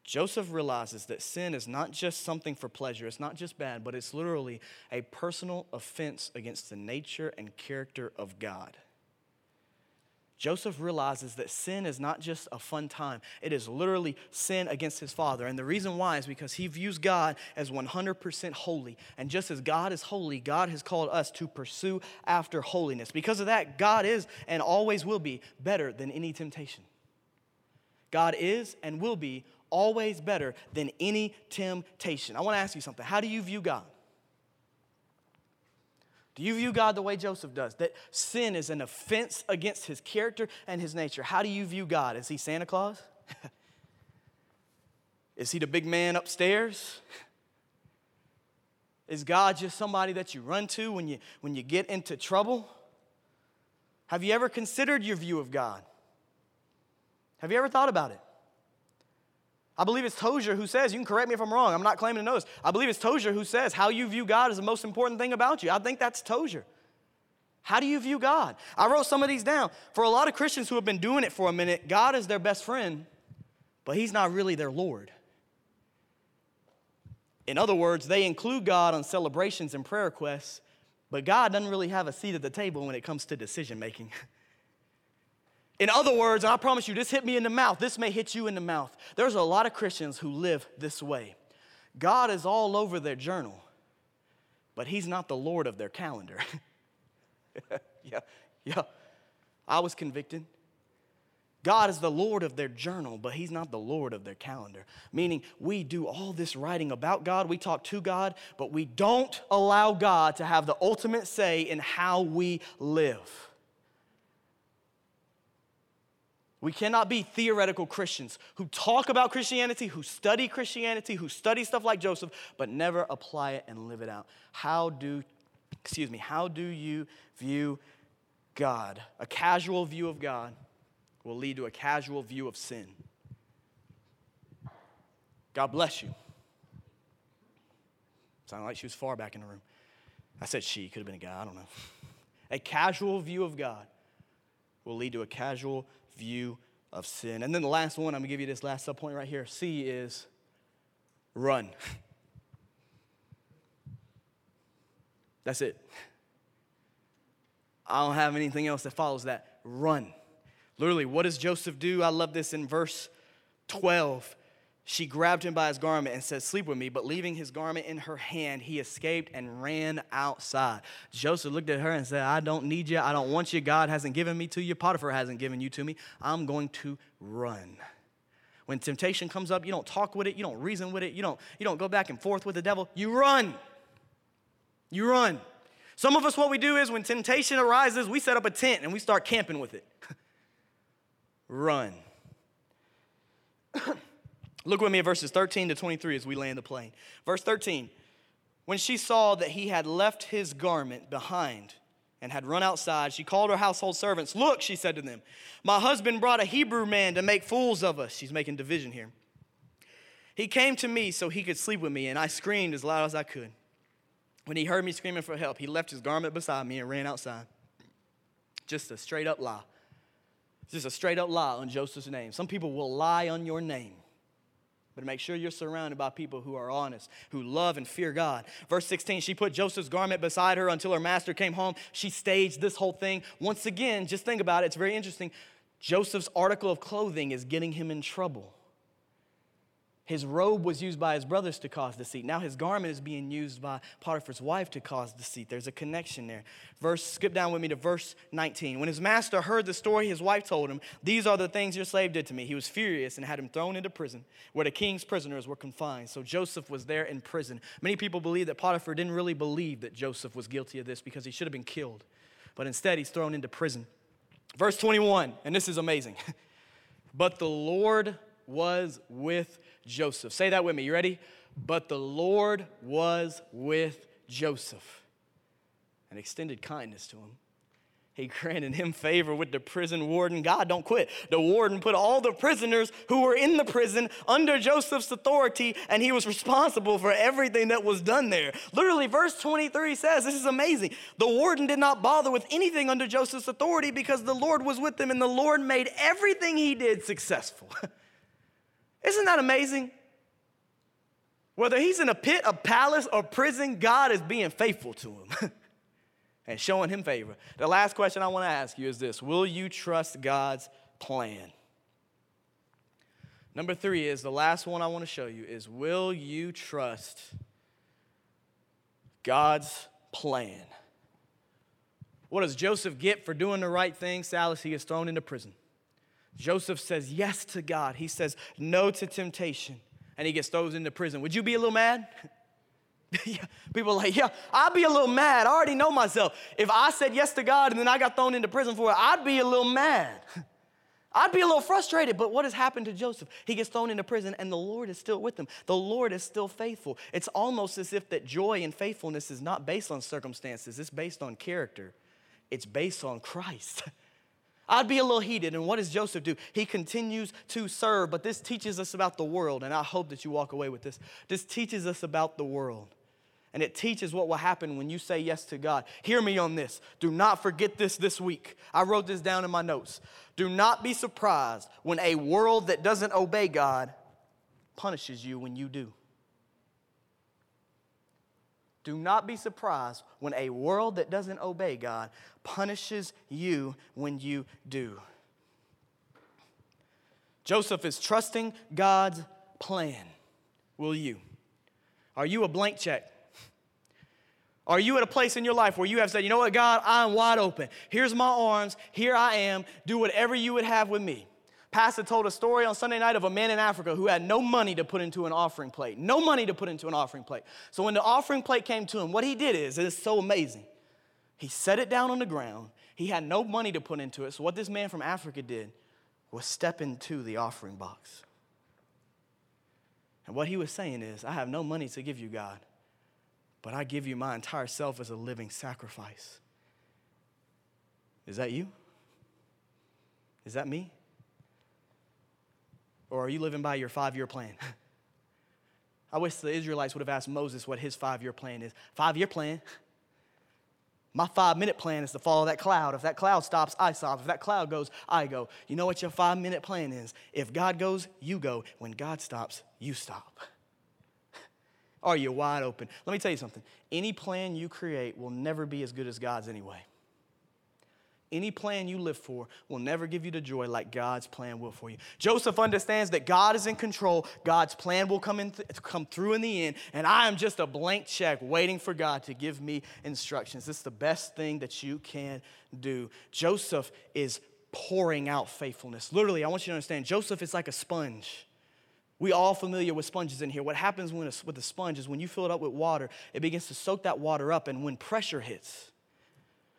Joseph realizes that sin is not just something for pleasure, it's not just bad, but it's literally a personal offense against the nature and character of God. Joseph realizes that sin is not just a fun time, it is literally sin against his father. And the reason why is because he views God as 100% holy. And just as God is holy, God has called us to pursue after holiness. Because of that, God is and always will be better than any temptation. God is and will be always better than any temptation. I want to ask you something. How do you view God? Do you view God the way Joseph does? That sin is an offense against his character and his nature. How do you view God? Is he Santa Claus? is he the big man upstairs? Is God just somebody that you run to when you, when you get into trouble? Have you ever considered your view of God? Have you ever thought about it? I believe it's Tozer who says, you can correct me if I'm wrong, I'm not claiming to know this. I believe it's Tozer who says, how you view God is the most important thing about you. I think that's Tozer. How do you view God? I wrote some of these down. For a lot of Christians who have been doing it for a minute, God is their best friend, but He's not really their Lord. In other words, they include God on celebrations and prayer requests, but God doesn't really have a seat at the table when it comes to decision making. In other words, and I promise you, this hit me in the mouth, this may hit you in the mouth. There's a lot of Christians who live this way. God is all over their journal, but He's not the Lord of their calendar. yeah, yeah. I was convicted. God is the Lord of their journal, but He's not the Lord of their calendar. Meaning, we do all this writing about God, we talk to God, but we don't allow God to have the ultimate say in how we live. We cannot be theoretical Christians who talk about Christianity, who study Christianity, who study stuff like Joseph, but never apply it and live it out. How do, excuse me, how do you view God? A casual view of God will lead to a casual view of sin. God bless you. Sounded like she was far back in the room. I said she, could have been a guy, I don't know. A casual view of God will lead to a casual view of sin. And then the last one, I'm gonna give you this last sub point right here. C is run. That's it. I don't have anything else that follows that. Run. Literally, what does Joseph do? I love this in verse 12. She grabbed him by his garment and said, Sleep with me. But leaving his garment in her hand, he escaped and ran outside. Joseph looked at her and said, I don't need you. I don't want you. God hasn't given me to you. Potiphar hasn't given you to me. I'm going to run. When temptation comes up, you don't talk with it, you don't reason with it, you don't, you don't go back and forth with the devil. You run. You run. Some of us, what we do is when temptation arises, we set up a tent and we start camping with it. run. Look with me at verses 13 to 23 as we land the plane. Verse 13 When she saw that he had left his garment behind and had run outside, she called her household servants. Look, she said to them, My husband brought a Hebrew man to make fools of us. She's making division here. He came to me so he could sleep with me, and I screamed as loud as I could. When he heard me screaming for help, he left his garment beside me and ran outside. Just a straight up lie. Just a straight up lie on Joseph's name. Some people will lie on your name but make sure you're surrounded by people who are honest, who love and fear God. Verse 16, she put Joseph's garment beside her until her master came home. She staged this whole thing. Once again, just think about it, it's very interesting. Joseph's article of clothing is getting him in trouble. His robe was used by his brothers to cause deceit. Now his garment is being used by Potiphar's wife to cause deceit. There's a connection there. Verse, skip down with me to verse 19. When his master heard the story his wife told him, These are the things your slave did to me. He was furious and had him thrown into prison, where the king's prisoners were confined. So Joseph was there in prison. Many people believe that Potiphar didn't really believe that Joseph was guilty of this because he should have been killed. But instead, he's thrown into prison. Verse 21, and this is amazing. but the Lord was with Joseph. Say that with me. You ready? But the Lord was with Joseph and extended kindness to him. He granted him favor with the prison warden. God, don't quit. The warden put all the prisoners who were in the prison under Joseph's authority, and he was responsible for everything that was done there. Literally, verse 23 says this is amazing. The warden did not bother with anything under Joseph's authority because the Lord was with him, and the Lord made everything he did successful. Isn't that amazing? Whether he's in a pit, a palace, or prison, God is being faithful to him and showing him favor. The last question I want to ask you is this Will you trust God's plan? Number three is the last one I want to show you is Will you trust God's plan? What does Joseph get for doing the right thing? Silas, he gets thrown into prison. Joseph says yes to God. He says no to temptation, and he gets thrown into prison. Would you be a little mad? People are like, yeah, I'd be a little mad. I already know myself. If I said yes to God and then I got thrown into prison for it, I'd be a little mad. I'd be a little frustrated, but what has happened to Joseph? He gets thrown into prison and the Lord is still with him. The Lord is still faithful. It's almost as if that joy and faithfulness is not based on circumstances, it's based on character, it's based on Christ. I'd be a little heated. And what does Joseph do? He continues to serve, but this teaches us about the world, and I hope that you walk away with this. This teaches us about the world. And it teaches what will happen when you say yes to God. Hear me on this. Do not forget this this week. I wrote this down in my notes. Do not be surprised when a world that doesn't obey God punishes you when you do. Do not be surprised when a world that doesn't obey God punishes you when you do. Joseph is trusting God's plan. Will you? Are you a blank check? Are you at a place in your life where you have said, you know what, God, I'm wide open. Here's my arms. Here I am. Do whatever you would have with me. Pastor told a story on Sunday night of a man in Africa who had no money to put into an offering plate. No money to put into an offering plate. So when the offering plate came to him, what he did is, it's so amazing. He set it down on the ground. He had no money to put into it. So what this man from Africa did was step into the offering box. And what he was saying is, I have no money to give you, God but I give you my entire self as a living sacrifice. Is that you? Is that me? Or are you living by your five year plan? I wish the Israelites would have asked Moses what his five year plan is. Five year plan? My five minute plan is to follow that cloud. If that cloud stops, I stop. If that cloud goes, I go. You know what your five minute plan is? If God goes, you go. When God stops, you stop. Are you wide open? Let me tell you something. Any plan you create will never be as good as God's anyway. Any plan you live for will never give you the joy like God's plan will for you. Joseph understands that God is in control. God's plan will come, in th- come through in the end, and I am just a blank check waiting for God to give me instructions. Is the best thing that you can do. Joseph is pouring out faithfulness. Literally, I want you to understand Joseph is like a sponge. We all familiar with sponges in here. What happens when a, with a sponge is when you fill it up with water, it begins to soak that water up, and when pressure hits,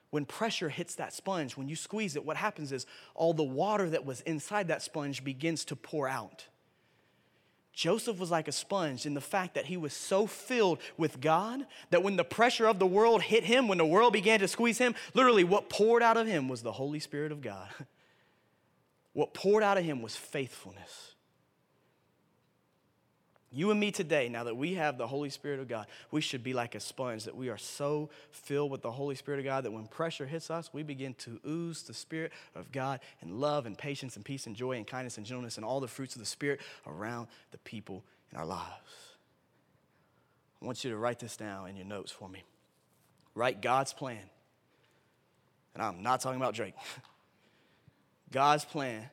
when pressure hits that sponge, when you squeeze it, what happens is all the water that was inside that sponge begins to pour out. Joseph was like a sponge in the fact that he was so filled with God that when the pressure of the world hit him, when the world began to squeeze him, literally what poured out of him was the Holy Spirit of God. What poured out of him was faithfulness. You and me today, now that we have the Holy Spirit of God, we should be like a sponge, that we are so filled with the Holy Spirit of God that when pressure hits us, we begin to ooze the Spirit of God and love and patience and peace and joy and kindness and gentleness and all the fruits of the Spirit around the people in our lives. I want you to write this down in your notes for me. Write God's plan. And I'm not talking about Drake. God's plan.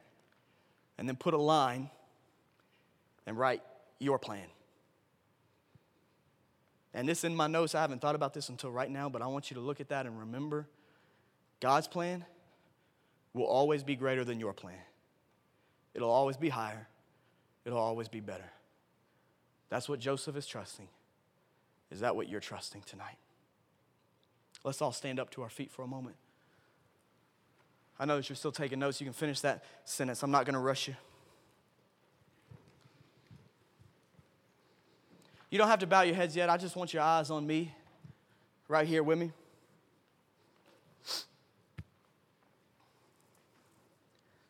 And then put a line and write your plan. And this in my notes, I haven't thought about this until right now, but I want you to look at that and remember God's plan will always be greater than your plan. It'll always be higher, it'll always be better. That's what Joseph is trusting. Is that what you're trusting tonight? Let's all stand up to our feet for a moment. I know that you're still taking notes. You can finish that sentence. I'm not going to rush you. You don't have to bow your heads yet. I just want your eyes on me, right here with me.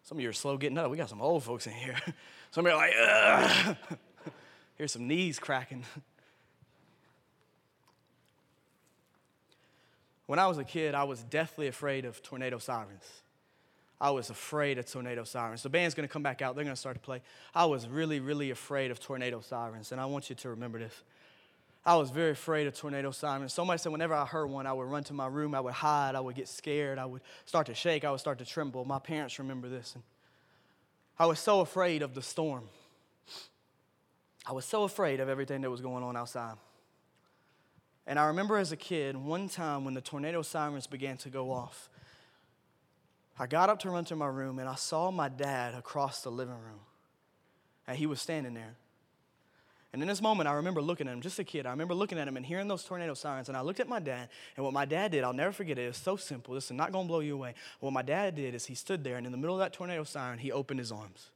Some of you are slow getting up. We got some old folks in here. Some of you are like, Ugh. here's some knees cracking. When I was a kid, I was deathly afraid of tornado sirens. I was afraid of tornado sirens. The band's gonna come back out, they're gonna start to play. I was really, really afraid of tornado sirens, and I want you to remember this. I was very afraid of tornado sirens. So much that whenever I heard one, I would run to my room, I would hide, I would get scared, I would start to shake, I would start to tremble. My parents remember this. And I was so afraid of the storm. I was so afraid of everything that was going on outside. And I remember as a kid, one time when the tornado sirens began to go off, I got up to run to my room and I saw my dad across the living room. And he was standing there. And in this moment, I remember looking at him, just a kid. I remember looking at him and hearing those tornado sirens. And I looked at my dad, and what my dad did, I'll never forget it. It was so simple. This is not going to blow you away. What my dad did is he stood there, and in the middle of that tornado siren, he opened his arms.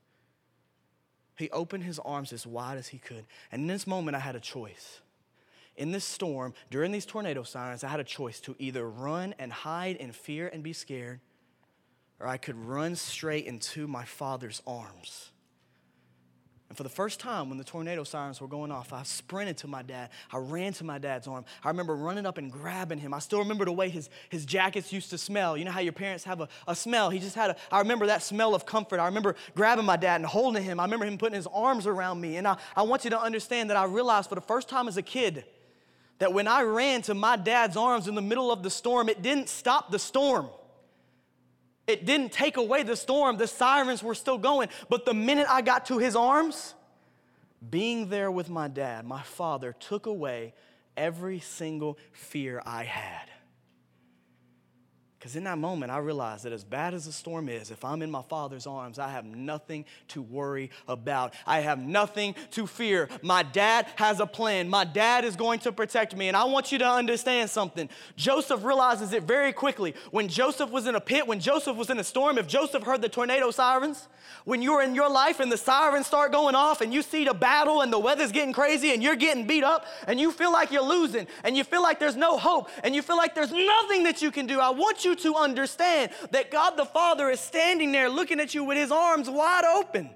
He opened his arms as wide as he could. And in this moment, I had a choice. In this storm, during these tornado sirens, I had a choice to either run and hide in fear and be scared, or I could run straight into my father's arms. And for the first time, when the tornado sirens were going off, I sprinted to my dad. I ran to my dad's arm. I remember running up and grabbing him. I still remember the way his, his jackets used to smell. You know how your parents have a, a smell? He just had a, I remember that smell of comfort. I remember grabbing my dad and holding him. I remember him putting his arms around me. And I, I want you to understand that I realized for the first time as a kid that when I ran to my dad's arms in the middle of the storm, it didn't stop the storm. It didn't take away the storm. The sirens were still going. But the minute I got to his arms, being there with my dad, my father, took away every single fear I had. Because in that moment, I realized that as bad as the storm is, if I'm in my father's arms, I have nothing to worry about. I have nothing to fear. My dad has a plan. My dad is going to protect me. And I want you to understand something. Joseph realizes it very quickly. When Joseph was in a pit, when Joseph was in a storm, if Joseph heard the tornado sirens, when you're in your life and the sirens start going off and you see the battle and the weather's getting crazy and you're getting beat up and you feel like you're losing and you feel like there's no hope and you feel like there's nothing that you can do, I want you you to understand that God the Father is standing there looking at you with his arms wide open.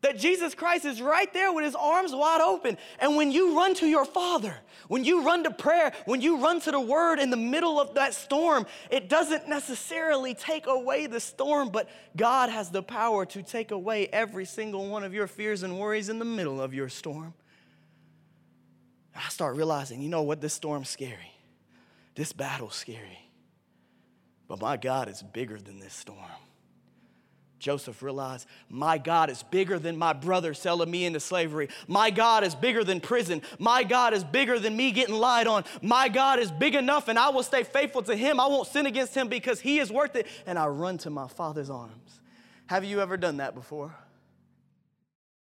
That Jesus Christ is right there with his arms wide open. And when you run to your Father, when you run to prayer, when you run to the Word in the middle of that storm, it doesn't necessarily take away the storm, but God has the power to take away every single one of your fears and worries in the middle of your storm. I start realizing, you know what, this storm's scary. This battle's scary. But my God is bigger than this storm. Joseph realized, my God is bigger than my brother selling me into slavery. My God is bigger than prison. My God is bigger than me getting lied on. My God is big enough, and I will stay faithful to him. I won't sin against him because he is worth it. And I run to my father's arms. Have you ever done that before?